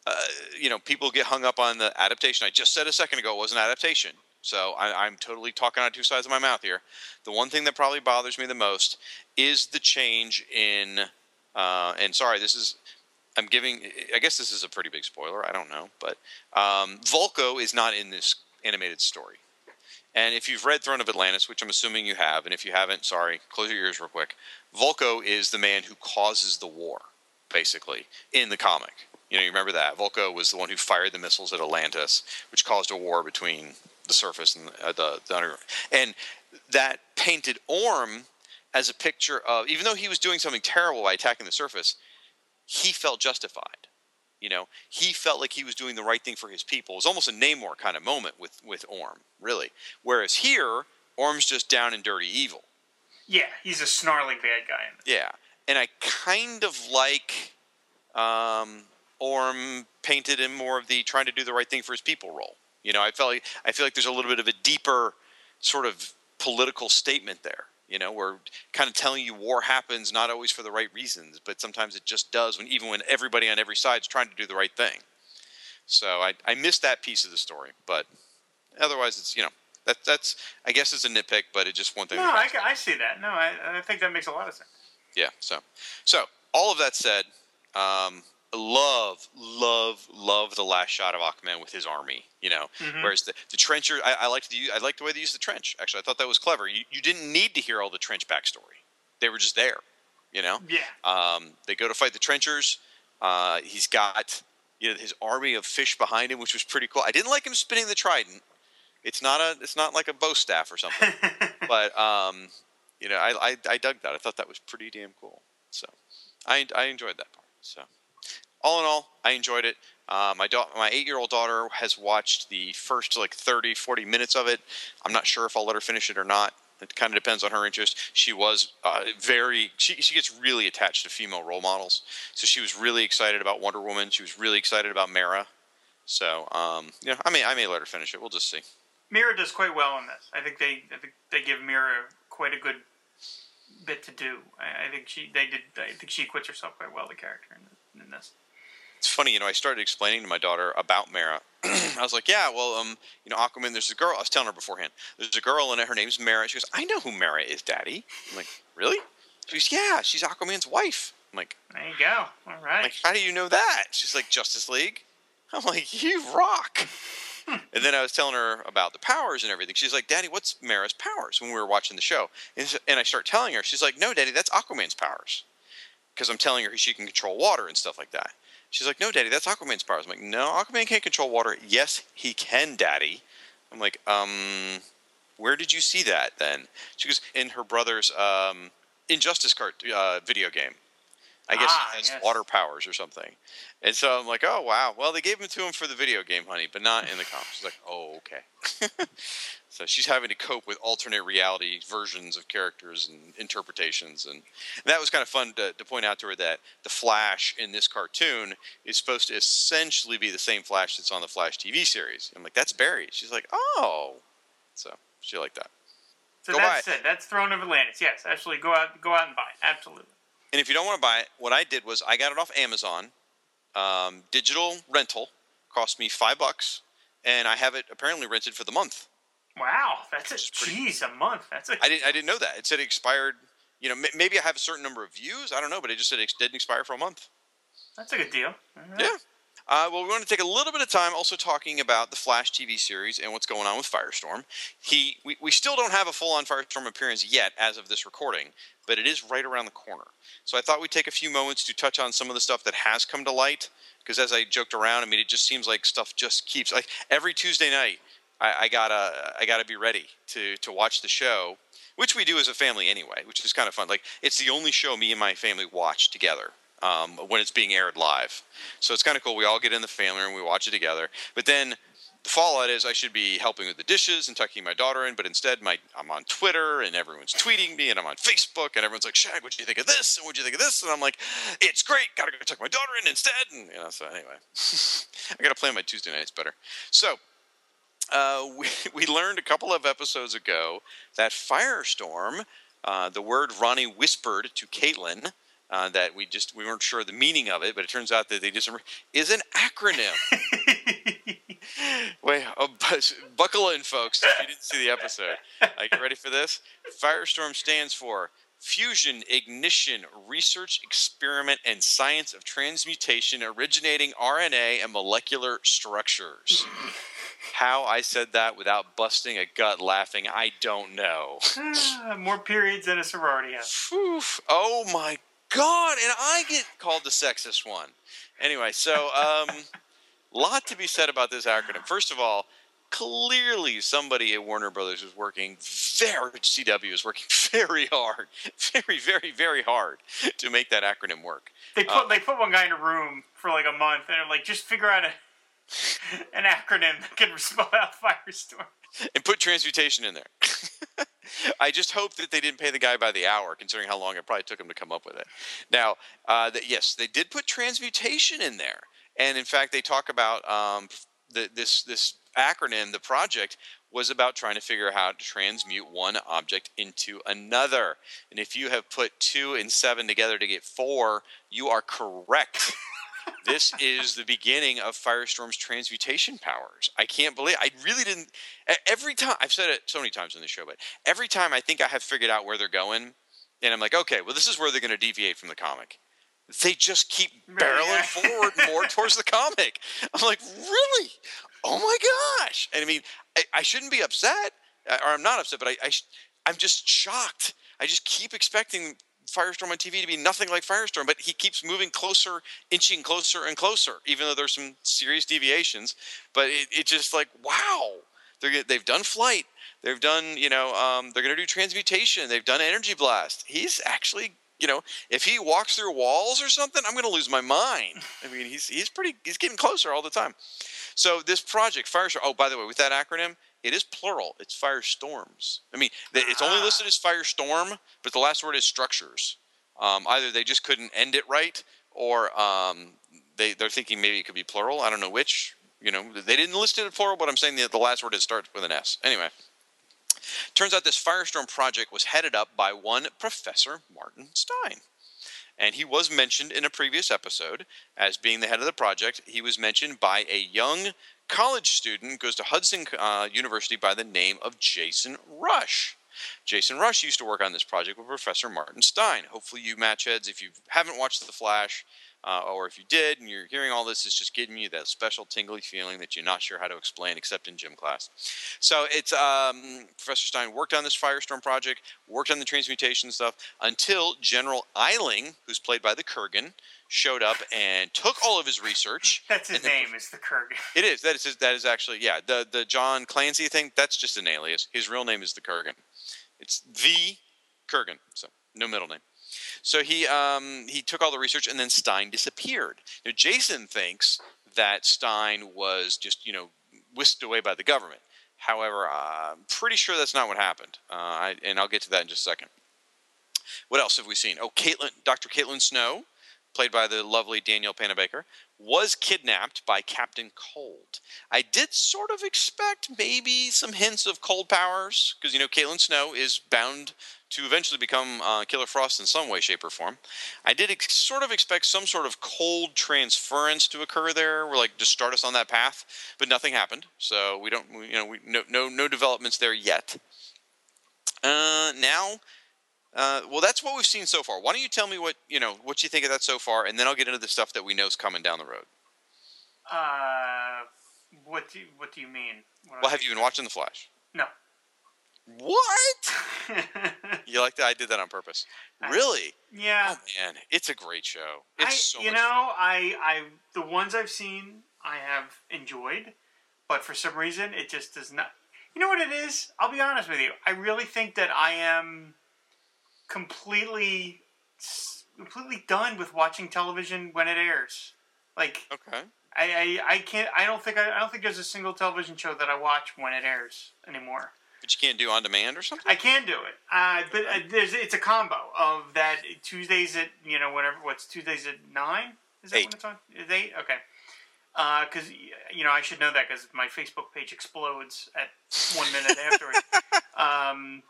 Uh, you know, people get hung up on the adaptation. I just said a second ago it was an adaptation. So I, I'm totally talking out two sides of my mouth here. The one thing that probably bothers me the most is the change in. Uh, and sorry, this is. I'm giving. I guess this is a pretty big spoiler. I don't know, but um, Vulko is not in this animated story. And if you've read Throne of Atlantis, which I'm assuming you have, and if you haven't, sorry, close your ears real quick. Vulko is the man who causes the war, basically, in the comic. You know, you remember that. Vulko was the one who fired the missiles at Atlantis, which caused a war between the surface and uh, the, the underground. And that painted Orm as a picture of, even though he was doing something terrible by attacking the surface, he felt justified. You know, he felt like he was doing the right thing for his people. It was almost a Namor kind of moment with, with Orm, really. Whereas here, Orm's just down and dirty evil. Yeah, he's a snarling bad guy. Yeah, and I kind of like um, Orm painted in more of the trying to do the right thing for his people role. You know, I felt like I feel like there's a little bit of a deeper sort of political statement there. You know, we're kind of telling you war happens not always for the right reasons, but sometimes it just does when even when everybody on every side is trying to do the right thing. So I, I missed that piece of the story, but otherwise it's you know that that's I guess it's a nitpick, but it's just one thing. No, I, I see that. No, I, I think that makes a lot of sense. yeah. So, so all of that said, um, love, love, love the last shot of Aquaman with his army. You know, Mhm. whereas the the trencher, I, I liked the I liked the way they used the trench. Actually, I thought that was clever. You you didn't need to hear all the trench backstory; they were just there. You know, Yeah. um, they go to fight the trenchers. Uh, he's got you know his army of fish behind him, which was pretty cool. I didn't like him spinning the trident. It's not a it's not like a bow staff or something [LAUGHS] but um, you know, I, I I dug that. I thought that was pretty damn cool. So I I enjoyed that part. So all in all, I enjoyed it. Uh, my my eight year old daughter has watched the first like 30, 40 minutes of it. I'm not sure if I'll let her finish it or not. It kind of depends on her interest. She was uh, very she she gets really attached to female role models. So she was really excited about Wonder Woman. She was really excited about Mera. So um, you know, I may I may let her finish it. We'll just see. Mera does quite well in this. I think they I think they give Mera quite a good bit to do. I, I think she they did. I think she acquits herself quite well. The character in, in this. It's funny, you know, I started explaining to my daughter about Mera. [CLEARS THROAT] I was like, yeah, well, um, you know, Aquaman, there's a girl. I was telling her beforehand. There's a girl in it. Her name's Mera. She goes, I know who Mera is, Daddy. I'm like, really? She goes, yeah, she's Aquaman's wife. I'm like, There you go. All right. Like, how do you know that? She's like, Justice League. I'm like, you rock. and then I was telling her about the powers and everything. She's like, Daddy, what's Mera's powers? When we were watching the show, and, s- and I start telling her, she's like, No, Daddy, that's Aquaman's powers, because I'm telling her she can control water and stuff like that. She's like, No, Daddy, that's Aquaman's powers. I'm like, No, Aquaman can't control water. Yes, he can, Daddy. I'm like, um, where did you see that then? She goes, in her brother's um, Injustice cart uh, video game. I guess Ah, he has yes. water powers or something. And so I'm like, oh wow. Well, they gave him to him for the video game, honey, but not in the comics. She's like, oh okay. [LAUGHS] so she's having to cope with alternate reality versions of characters and interpretations, and, and that was kind of fun to, to point out to her that the Flash in this cartoon is supposed to essentially be the same Flash that's on the Flash TV series. I'm like, that's Barry. She's like, oh. So she liked that. So Go that's buy it. That's Throne of Atlantis. Yes, actually, go out, go out and buy it. Absolutely. And if you don't want to buy it, what I did was I got it off Amazon, um, digital rental, cost me five bucks, and I have it apparently rented for the month. Wow, that's a jeez a month. That's a I didn't I didn't know that. It said it expired. You know, m- maybe I have a certain number of views. I don't know, but it just said it didn't expire for a month. that's a good deal. Right. Yeah. Uh, well, we want to take a little bit of time also talking about the Flash TV series and what's going on with Firestorm. He, we, we still don't have a full-on Firestorm appearance yet, as of this recording, but it is right around the corner. So I thought we'd take a few moments to touch on some of the stuff that has come to light, because as I joked around, I mean, it just seems like stuff just keeps like every Tuesday night. I, I gotta I gotta be ready to to watch the show, which we do as a family anyway, which is kind of fun. Like it's the only show me and my family watch together um, when it's being aired live. So it's kind of cool. We all get in the family and we watch it together. But then the fallout is I should be helping with the dishes and tucking my daughter in, but instead my I'm on Twitter and everyone's tweeting me and I'm on Facebook and everyone's like, Shag, what do you think of this? And what do you think of this? And I'm like, it's great. Gotta go tuck my daughter in instead. And you know, so anyway, [LAUGHS] I gotta plan my Tuesday nights better. So uh, [LAUGHS] we, we learned a couple of episodes ago that Firestorm, uh, the word Ronnie whispered to Caitlin, uh, that we just we weren't sure the meaning of it, but it turns out that they just is an acronym. [LAUGHS] Wait, oh, but buckle in, folks! If you didn't see the episode, uh, get ready for this. Firestorm stands for Fusion, Ignition, Research, Experiment, and Science of Transmutation Originating RNA and Molecular Structures. How I said that without busting a gut laughing, I don't know. Ah, More periods than a sorority house. Oof. Oh my god! And I get called the sexist one. Anyway, so um, lot to be said about this acronym. First of all, clearly somebody at Warner Brothers is working very CW is working [LAUGHS] very hard, very very very hard to make that acronym work. They put Uh, they put one guy in a room for like a month, and they're like, just figure out a [LAUGHS] an acronym that can spell out Firestorm. and put transmutation in there. [LAUGHS] I just hope that they didn't pay the guy by the hour, considering how long it probably took him to come up with it. Now, uh, that yes, they did put transmutation in there, and in fact, they talk about um, the, this this acronym, the project was about trying to figure out how to transmute one object into another. And if you have put two and seven together to get four, you are correct. this is the beginning of Firestorm's transmutation powers. I can't believe I really didn't. Every time I've said it so many times on the show, but every time I think I have figured out where they're going, and I'm like, okay, well, this is where they're going to deviate from the comic. They just keep barreling forward more [LAUGHS] towards the comic. I'm like, really? Oh my gosh! And I mean, I, I shouldn't be upset, uh, or I'm not upset, but I, I sh- I'm just shocked. I just keep expecting Firestorm on TV to be nothing like Firestorm, but he keeps moving closer, inching closer and closer, even though there's some serious deviations. But it, it just like, wow, they're, they've done flight, they've done you know, um, they're going to do transmutation, they've done energy blast. He's actually. You know, if he walks through walls or something, I'm going to lose my mind. I mean, he's he's pretty he's getting closer all the time. So this project, Firestorm. Oh, by the way, with that acronym, it is plural. It's Firestorms. I mean, it's only Ah. listed as Firestorm, but the last word is structures. Um, either they just couldn't end it right, or um, they they're thinking maybe it could be plural. I don't know which. You know, they didn't list it as plural, but I'm saying that the last word is starts with an S. Anyway. Turns out this Firestorm project was headed up by one Professor Martin Stein. And he was mentioned in a previous episode as being the head of the project. He was mentioned by a young college student, goes to Hudson uh, University by the name of Jason Rusch. Jason Rusch used to work on this project with Professor Martin Stein. Hopefully, you match heads if you haven't watched The Flash, uh, or if you did and you're hearing all this, it's just giving you that special tingly feeling that you're not sure how to explain except in gym class. So it's um, Professor Stein worked on this Firestorm project, worked on the transmutation stuff until General Eiling, who's played by the Kurgan, showed up and took all of his research. [LAUGHS] That's his name. Is the Kurgan. It is that is his- that is actually yeah the the John Clancy thing that's just an alias. His real name is the Kurgan. It's the Kurgan, so no middle name. So he um, he took all the research and then Stein disappeared. Now Jason thinks that Stein was just you know whisked away by the government. However, I'm pretty sure that's not what happened, uh, I, and I'll get to that in just a second. What else have we seen? Oh, Caitlin, Dr. Caitlin Snow, played by the lovely Danielle Panabaker, was kidnapped by Captain Cold. I did sort of expect maybe some hints of cold powers, because, you know, Caitlin Snow is bound to eventually become uh, Killer Frost in some way, shape, or form. I did ex- sort of expect some sort of cold transference to occur there, where like just start us on that path, but nothing happened. So we don't, we, you know, we, no, no, no developments there yet. Uh, now, uh, well, that's what we've seen so far. Why don't you tell me what you know, what you think of that so far, and then I'll get into the stuff that we know is coming down the road. Uh, what do you, what do you mean? What Well, have you been watching The Flash? No. What? [LAUGHS] You like that? I did that on purpose. I- Really? yeah. Oh man, it's a great show. It's I, so you know, I, I, the ones I've seen, I have enjoyed, but for some reason, it just does not. You know what it is? I'll be honest with you. I really think that I am completely, completely done with watching television when it airs. Like, Okay. I, I, I can't. I don't think. I, I don't think there's a single television show that I watch when it airs anymore. But you can't do on demand or something? I can do it, uh, but uh, there's it's a combo of that Tuesdays at you know whatever what's Tuesdays at nine is that Eight. when it's on? Is eight? Okay. Because you know I should know that because my Facebook page explodes at one minute afterwards. [LAUGHS] Um,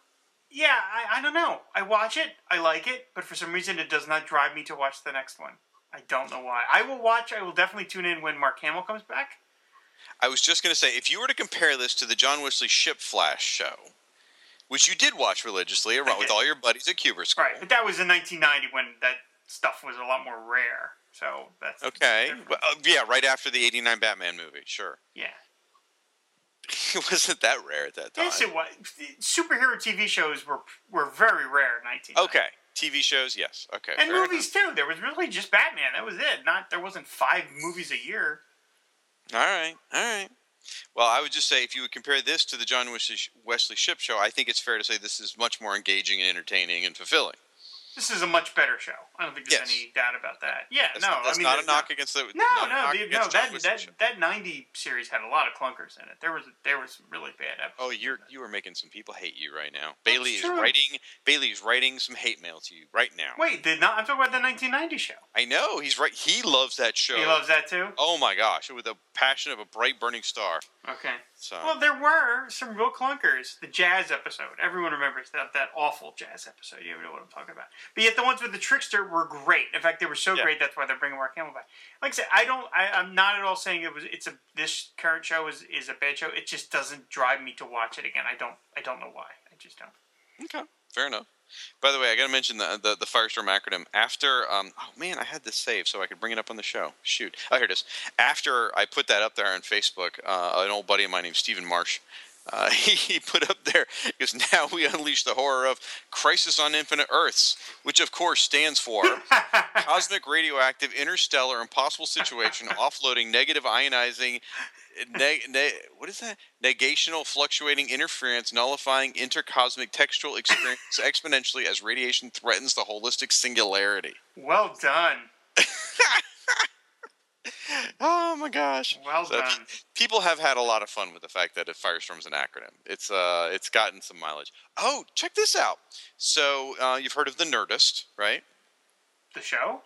yeah, I, I don't know. I watch it, I like it, but for some reason it does not drive me to watch the next one. I don't know why. I will watch. I will definitely tune in when Mark Hamill comes back. I was just going to say, if you were to compare this to the John Wesley Shipp Flash show, which you did watch religiously around with all your buddies at Cuber School. Right, but that was in 1990 when that stuff was a lot more rare. So that's Okay. Well, uh, yeah, right after the 89 Batman movie, sure. Yeah. It [LAUGHS] wasn't that rare at that time. Yes, it was. Superhero TV shows were were very rare in 1990. Okay. TV shows, yes. Okay. And movies too. There was really just Batman. That was it. Not there wasn't five movies a year. All right. All right. Well, I would just say if you would compare this to the John Wesley, Wesley Shipp show, I think it's fair to say this is much more engaging and entertaining and fulfilling. This is a much better show. I don't think there's Yes. any doubt about that. Yeah, That's, no, that's I mean not a knock against the No, no, the, no. That that that '90 series had a lot of clunkers in it. There was there was really bad episodes. Oh, you're you are making some people hate you right now. Bailey is writing Bailey is writing some hate mail to you right now. Wait, did not? I'm talking about the 1990 show. I know he's right. He loves that show. He loves that too. Oh my gosh, with a passion of a bright burning star. Okay. So Well, there were some real clunkers. The jazz episode. Everyone remembers that that awful jazz episode. You know what I'm talking about. But yet the ones with the trickster were great. In fact, they were so Yeah. great. That's why they're bringing Mark Hamill back. Like I said, I don't. I, I'm not at all saying it was. It's a. This current show is is a bad show. It just doesn't drive me to watch it again. I don't. I don't know why. I just don't. Okay, fair enough. By the way, I got to mention the, the the Firestorm acronym. After, um, oh man, I had this saved so I could bring it up on the show. Shoot, oh here it is. After I put that up there on Facebook, uh, an old buddy of mine named Stephen Marsh, uh, he, [LAUGHS] he put up there because now we unleash the horror of Crisis on Infinite Earths, which of course stands for [LAUGHS] Cosmic Radioactive Interstellar Impossible Situation Offloading Negative Ionizing. Ne- ne- what is that? Negational fluctuating interference nullifying intercosmic textual experience exponentially as radiation threatens the holistic singularity. Well done. [LAUGHS] [LAUGHS] Oh my gosh! Well So, done. people have had a lot of fun with the fact that a Firestorm's an acronym. It's uh, it's gotten some mileage. Oh, check this out. So uh, you've heard of the Nerdist, right? The show.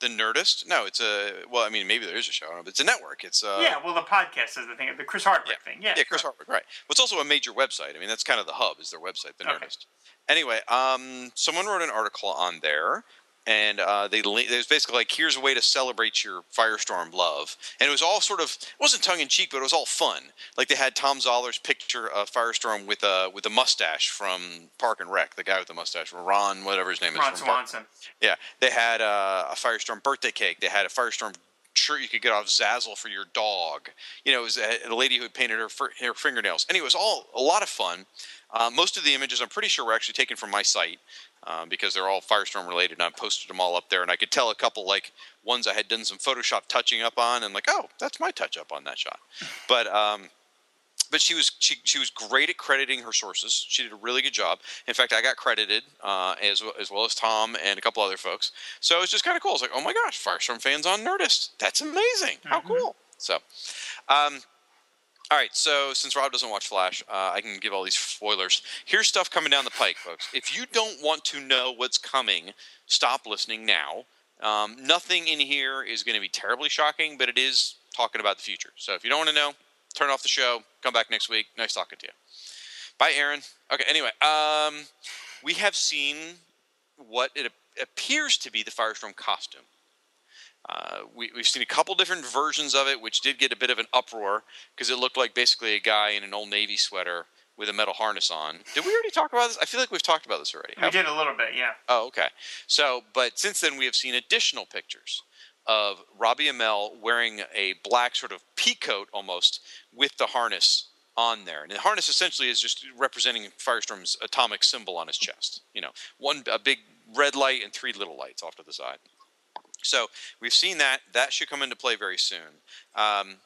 The Nerdist? No, it's a well. I mean, maybe there is a show, I don't know, but it's a network. It's uh, yeah. Well, the podcast is the thing. The Chris Hardwick Yeah. thing. Yeah. yeah, Chris. Hardwick, right? Well, it's also a major website. I mean, that's kind of the hub is their website, the Okay. Nerdist. Anyway, um, someone wrote an article on there, and uh, they it was basically like, here's a way to celebrate your Firestorm love, and it was all sort of it wasn't tongue in cheek, but it was all fun. Like they had Tom Zoller's picture of Firestorm with a with a mustache from Park and Rec, the guy with the mustache, Ron, whatever his name is. Ron Swanson. yeah, they had uh, a Firestorm birthday cake. They had a Firestorm shirt you could get off Zazzle for your dog. You know, it was a, a lady who had painted her, her fingernails. Anyway, it was all a lot of fun. Uh, most of the images, I'm pretty sure, were actually taken from my site um, because they're all Firestorm related. And I posted them all up there, and I could tell a couple like ones I had done some Photoshop touching up on, and like, oh, that's my touch up on that shot. [LAUGHS] But um, but she was she, she was great at crediting her sources. She did a really good job. In fact, I got credited uh, as well, as well as Tom and a couple other folks. So it was just kind of cool. It's like, oh my gosh, Firestorm fans on Nerdist. That's amazing. How cool. So, um, all right. So since Rob doesn't watch Flash, uh, I can give all these spoilers. Here's stuff coming down the pike, folks. If you don't want to know what's coming, stop listening now. Um, nothing in here is going to be terribly shocking, but it is talking about the future. So if you don't want to know, turn off the show. Come back next week. Nice talking to you. Bye, Aaron. Okay. Anyway, um, we have seen what it appears to be the Firestorm costume. Uh, we, we've seen a couple different versions of it, which did get a bit of an uproar because it looked like basically a guy in an old Navy sweater with a metal harness on. Did we already talk about this? I feel like we've talked about this already. We Have did a little bit. Yeah. Oh, okay. So, but since then, we have seen additional pictures of Robbie Amell wearing a black sort of pea coat almost with the harness on there. And the harness essentially is just representing Firestorm's atomic symbol on his chest. You know, one a big red light and three little lights off to the side. So we've seen that. That should come into play very soon. Um,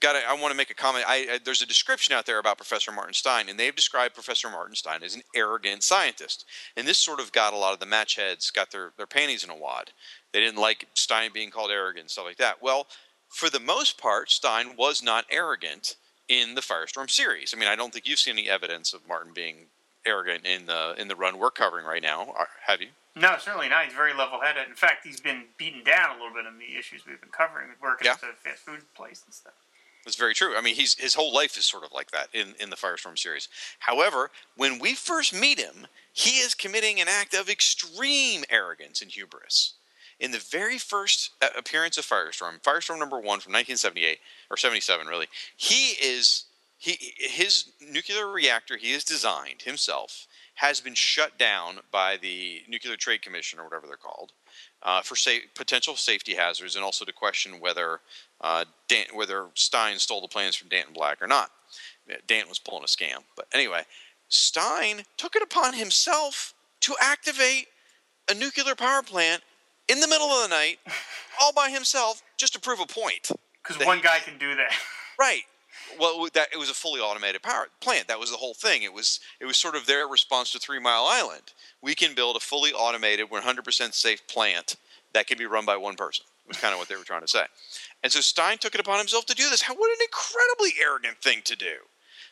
got I want to make a comment. I, I, there's a description out there about Professor Martin Stein, and they've described Professor Martin Stein as an arrogant scientist. And this sort of got a lot of the match heads got their, their panties in a wad. They didn't like Stein being called arrogant and stuff like that. Well, for the most part, Stein was not arrogant in the Firestorm series. I mean, I don't think you've seen any evidence of Martin being arrogant in the in the run we're covering right now. Have you? No, certainly not. He's very level-headed. In fact, he's been beaten down a little bit in the issues we've been covering, working Yeah. at the fast food place and stuff. That's very true. I mean, he's his whole life is sort of like that in, in the Firestorm series. However, when we first meet him, he is committing an act of extreme arrogance and hubris. In the very first uh, appearance of Firestorm, Firestorm number one from 1978 or 77, really, he is he his nuclear reactor he has designed himself has been shut down by the Nuclear Trade Commission or whatever they're called uh, for sa- potential safety hazards and also to question whether uh, Dan- whether Stein stole the plans from Danton Black or not. Dan was pulling a scam, but anyway, Stein took it upon himself to activate a nuclear power plant in the middle of the night, [LAUGHS] all by himself, just to prove a point. Because one guy can do that. Right. Well, that it was a fully automated power plant. That was the whole thing. It was it was sort of their response to Three Mile Island. We can build a fully automated, 100% safe plant that can be run by one person. Was kind of what they were trying to say. And so Stein took it upon himself to do this. How what an incredibly arrogant thing to do.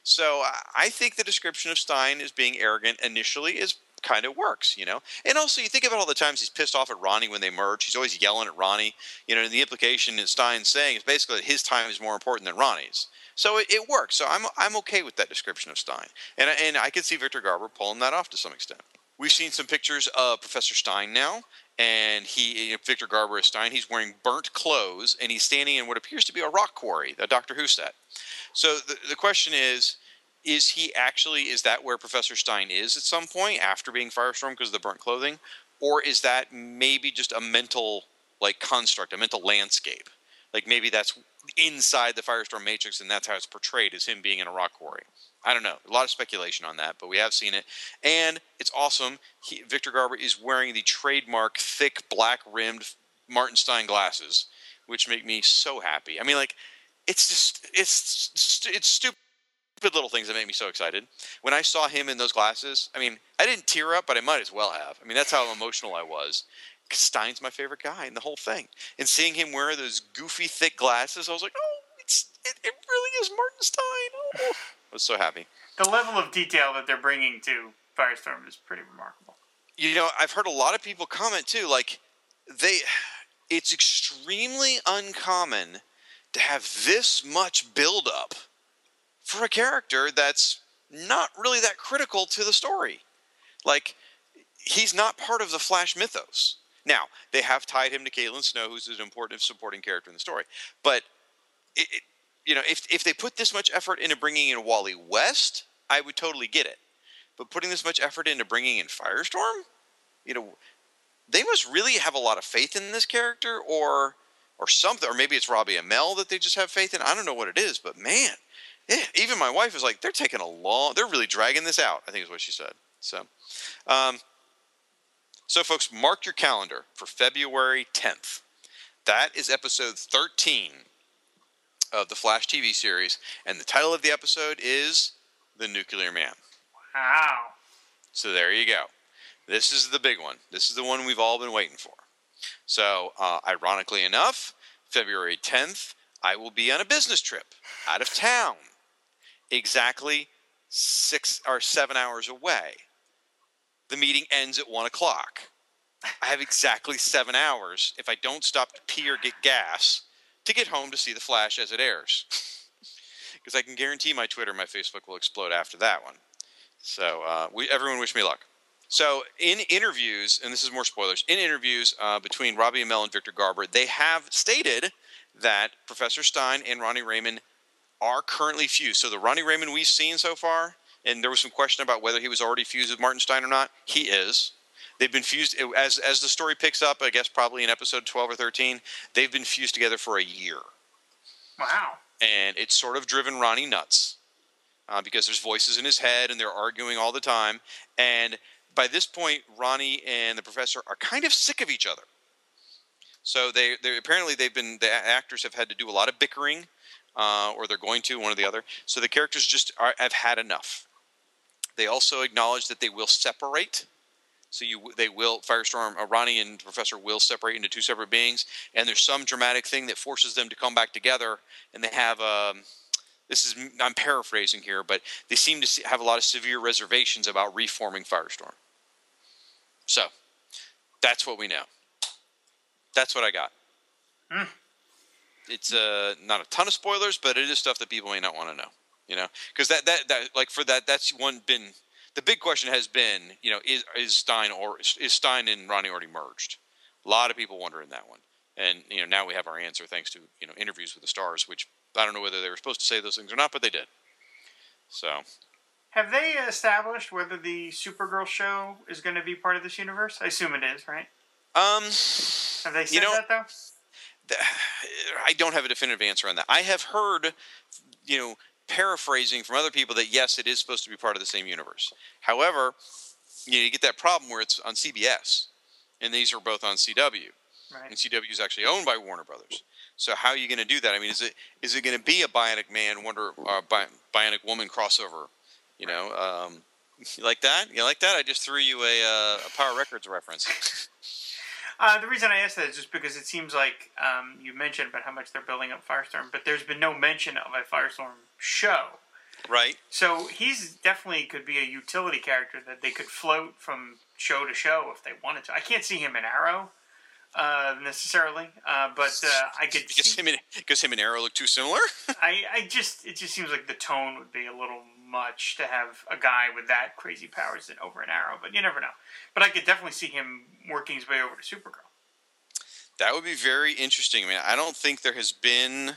So I- think the description of Stein as being arrogant initially is kind of works, you know. And also, you think about all the times he's pissed off at Ronnie when they merge. He's always yelling at Ronnie. You know, and the implication in Stein's saying is basically that his time is more important than Ronnie's. So it, it works. So I'm I'm okay with that description of Stein, and and I can see Victor Garber pulling that off to some extent. We've seen some pictures of Professor Stein now, and he eh, Victor Garber is Stein. He's wearing burnt clothes, and he's standing in what appears to be a rock quarry, a Doctor Who set. So the the question is is he actually is that where professor stein is at some point after being firestorm because of the burnt clothing or is that maybe just a mental like construct a mental landscape like maybe that's inside the firestorm matrix and that's how it's portrayed as him being in a rock quarry i don't know a lot of speculation on that but we have seen it and it's awesome he, victor garber is wearing the trademark thick black rimmed martin stein glasses which make me so happy i mean like it's just it's it's stupid stupid little things that make me so excited. When I saw him in those glasses, I mean, I didn't tear up, but I might as well have. I mean, that's how emotional I was. Stein's my favorite guy in the whole thing. And seeing him wear those goofy, thick glasses, I was like, oh, it's, it, it really is Martin Stein. Oh. oh. [LAUGHS] I was so happy. The level of detail that they're bringing to Firestorm is pretty remarkable. You know, I've heard a lot of people comment too, like, they, it's extremely uncommon to have this much buildup for a character that's not really that critical to the story. Like, he's not part of the Flash mythos. Now, they have tied him to Caitlin Snow, who's an important supporting character in the story. But, it, it, you know, if, if they put this much effort into bringing in Wally West, I would totally get it. But putting this much effort into bringing in Firestorm, you know, they must really have a lot of faith in this character, or or something, or maybe it's Robbie Amell that they just have faith in. I don't know what it is, but man, yeah, even my wife is like, they're taking a long, they're really dragging this out. I think is what she said. So, um, so folks, mark your calendar for February 10th. That is episode 13 of the Flash TV series, and the title of the episode is The Nuclear Man. Wow. So there you go. This is the big one. This is the one we've all been waiting for. So, uh, ironically enough, February 10th, I will be on a business trip out of town exactly six or seven hours away. The meeting ends at one o'clock. I have exactly seven hours if I don't stop to pee or get gas to get home to see the Flash as it airs. [LAUGHS] Because I can guarantee my Twitter, and my Facebook will explode after that one. So uh, we, everyone, wish me luck. So in interviews, and this is more spoilers, in interviews uh, between Robbie Amell and Victor Garber, they have stated that Professor Stein and Ronnie Raymond are currently fused. So the Ronnie Raymond we've seen so far, and there was some question about whether he was already fused with Martin Stein or not. He is. They've been fused as as the story picks up. I guess probably in episode twelve or thirteen. They've been fused together for a year. Wow. And it's sort of driven Ronnie nuts uh, because there's voices in his head and they're arguing all the time. And by this point, Ronnie and the professor are kind of sick of each other. So they they apparently they've been the actors have had to do a lot of bickering uh, or they're going to, one or the other. So the characters just are, have had enough. They also acknowledge that they will separate. So you, they will Firestorm, uh, Ronnie and Professor will separate into two separate beings, and there's some dramatic thing that forces them to come back together, and they have. Um, this is I'm paraphrasing here, but they seem to have a lot of severe reservations about reforming Firestorm. So that's what we know. That's what I got. Hmm it's uh, not a ton of spoilers, but it is stuff that people may not want to know. You know, because that, that that like for that that's one been the big question has been you know is is Stein or is Stein and Ronnie already merged? A lot of people wondering that one, and you know now we have our answer thanks to you know interviews with the stars, which I don't know whether they were supposed to say those things or not, but they did. So, have they established whether the Supergirl show is going to be part of this universe? I assume it is, right? Um, have they said you know, that though? [SIGHS] I don't have a definitive answer on that. I have heard, you know, paraphrasing from other people that yes, it is supposed to be part of the same universe. However, you, know, you get that problem where it's on CBS, and these are both on CW, right. and CW is actually owned by Warner Brothers. So how are you going to do that? I mean, is it is it going to be a Bionic Man, Wonder, uh, Bi- Bionic Woman crossover? You know, um, [LAUGHS] you like that? You like that? I just threw you a, uh, a Power Records reference. [LAUGHS] Uh, the reason I asked that is just because it seems like um, you mentioned about how much they're building up Firestorm, but there's been no mention of a Firestorm show. Right. So he's definitely could be a utility character that they could float from show to show if they wanted to. I can't see him in Arrow uh, necessarily, uh, but uh, I could Because see. him and because him and Arrow look too similar. [LAUGHS] I, I just it just seems like the tone would be a little much to have a guy with that crazy powers in over an Arrow, but you never know. But I could definitely see him working his way over to Supergirl. That would be very interesting. I mean, I don't think there has been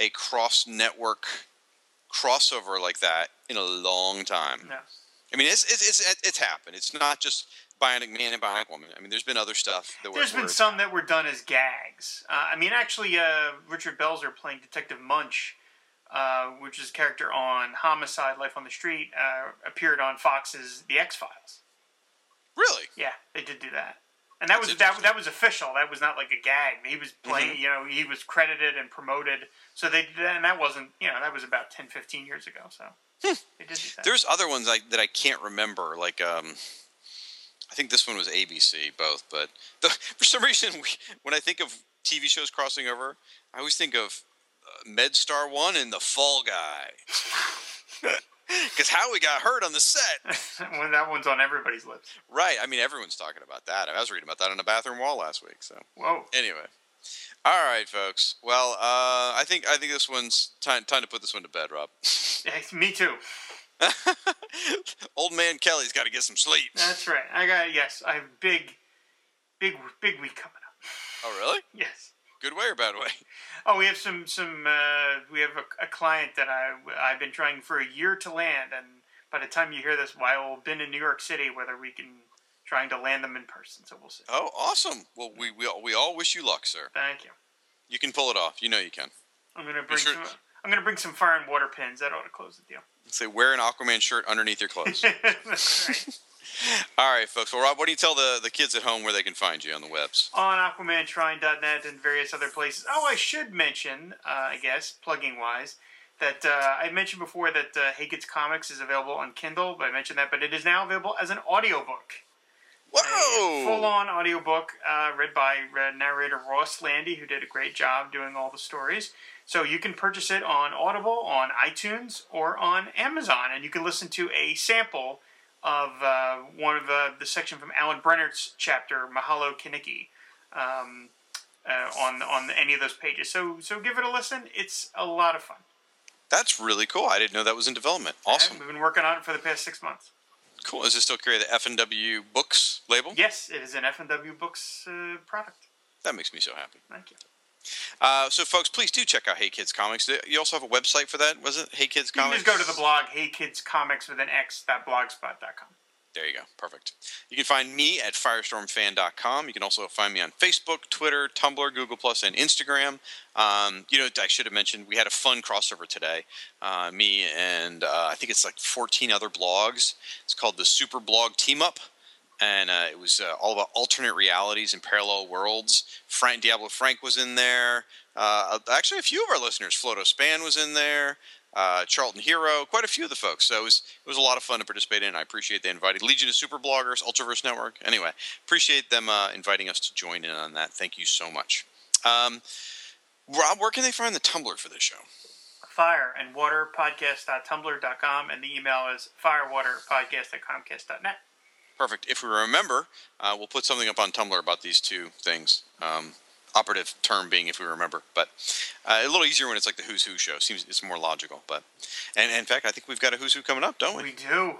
a cross network crossover like that in a long time. No. I mean, it's it's it's, it's happened. It's not just Bionic Man and Bionic Woman. I mean, there's been other stuff that There's were, been some that were done as gags. Uh, I mean, actually, uh, Richard Belzer playing Detective Munch, uh, which is a character on Homicide: Life on the Street, uh, appeared on Fox's The X Files. really. Yeah, they did do that, and that was that, that was official. That was not like a gag. He was playing, Mm-hmm. you know, he was credited and promoted. So they did that, and that wasn't, you know, that was about 10, 15 years ago. So [LAUGHS] they did do that. There's other ones like that I can't remember. Like, um, I think this one was ABC, both. But the, [LAUGHS] for some reason, we, when I think of TV shows crossing over, I always think of MedStar One and The Fall Guy. [LAUGHS] Because Howie got hurt on the set. [LAUGHS] Well, that one's on everybody's lips. Right. I mean, everyone's talking about that. I was reading about that on the bathroom wall last week. So Whoa. anyway, all right, folks. Well, uh, I think I think this one's time time to put this one to bed, Rob. [LAUGHS] Me too. Old man Kelly's got to get some sleep. That's right. I got yes. I have big, big, big week coming up. Oh, really? Yes. Good way or bad way? [LAUGHS] Oh, we have some some. Uh, we have a, a client that I I've been trying for a year to land, and by the time you hear this, I will have been in New York City. Whether we can trying to land them in person, so we'll see. Oh, awesome. Well, we we all, we all wish you luck, sir. Thank you. You can pull it off. You know you can. I'm gonna bring sure- some. I'm gonna bring some fire and water pins. That ought to close the deal. Say wear an Aquaman shirt underneath your clothes. [LAUGHS] That's right. All right, folks. Well, Rob, what do you tell the, the kids at home where they can find you on the webs? on AquamanShrine.net and various other places. Oh, I should mention, uh, I guess, plugging wise, that uh, I mentioned before that uh, Hey Kids Comics is available on Kindle. But I mentioned that, but it is now available as an audiobook. Whoa! Full on audiobook uh, read by uh, narrator Ross Landy, who did a great job doing all the stories. So you can purchase it on Audible, on iTunes, or on Amazon, and you can listen to a sample of uh, one of uh, the section from Alan Brennert's chapter, Mahalo Kiniki, um, uh, on on any of those pages. So so give it a listen. It's a lot of fun. That's really cool. I didn't know that was in development. Awesome. We've been working on it for the past six months. Cool. Is it still carry the F and W Books label? Yes, it is an F&W Books uh, product. That makes me so happy. Thank you. Uh, so, folks, please do check out Hey Kids Comics. You also have a website for that, was it? Hey Kids Comics. You can just go to the blog, Hey Kids Comics with an X, that blogspot.com. There you go. Perfect. You can find me at firestormfan.com. You can also find me on Facebook, Twitter, Tumblr, Google Plus, and Instagram. Um, you know, I should have mentioned we had a fun crossover today. Uh, me and uh, I think it's like 14 other blogs. It's called the Super Blog Team Up. And uh, it was uh, all about alternate realities and parallel worlds. Frank Diabolu Frank was in there. Uh, actually, a few of our listeners, Floto Span was in there uh, Charlton Hero, quite a few of the folks. So it was it was a lot of fun to participate in. I appreciate they invited Legion of Super Bloggers, Ultraverse Network. Anyway, appreciate them uh, inviting us to join in on that. Thank you so much. Um, Rob, where can they find the Tumblr for this show? Fire and Water Podcast.tumblr.com, and the email is firewaterpodcast.comcast.net. Perfect. If we remember, uh, we'll put something up on Tumblr about these two things. Um, operative term being if we remember, but uh, a little easier when it's like the Who's Who show. Seems it's more logical. But and, in fact, I think we've got a Who's Who coming up, don't we? We do.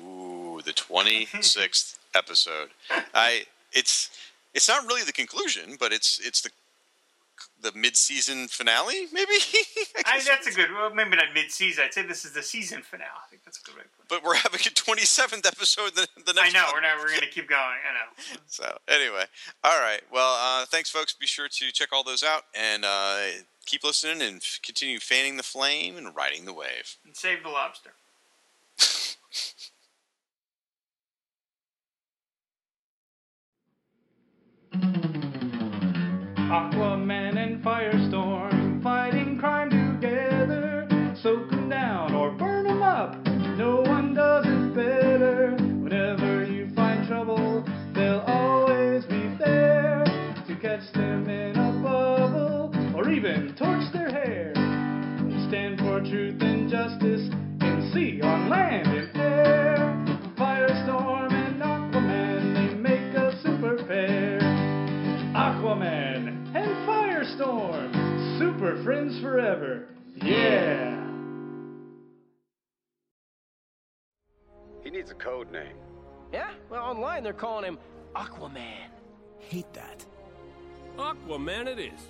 Ooh, the twenty sixth [LAUGHS] episode. I it's it's not really the conclusion, but it's it's the the mid season finale, maybe. [LAUGHS] I that's a good, well, maybe not mid season. I'd say this is the season finale. I think that's a good way to put it. but we're having a twenty seventh episode the, the I know, we're, not, we're going to keep going. I know. [LAUGHS] So anyway, all right. Well, uh, thanks, folks. Be sure to check all those out and uh, keep listening and f- continue fanning the flame and riding the wave. And save the lobster. Aquaman [LAUGHS] and Firestorm fighting crime together. Soak 'em down or burn 'em up. No one does it better. Whenever you find trouble, they'll always be there to catch them in a bubble or even torch their hair. Stand for truth and justice in sea, on land, friends forever. Yeah! He needs a code name. Yeah? Well, online they're calling him Aquaman. Hate that. Aquaman it is.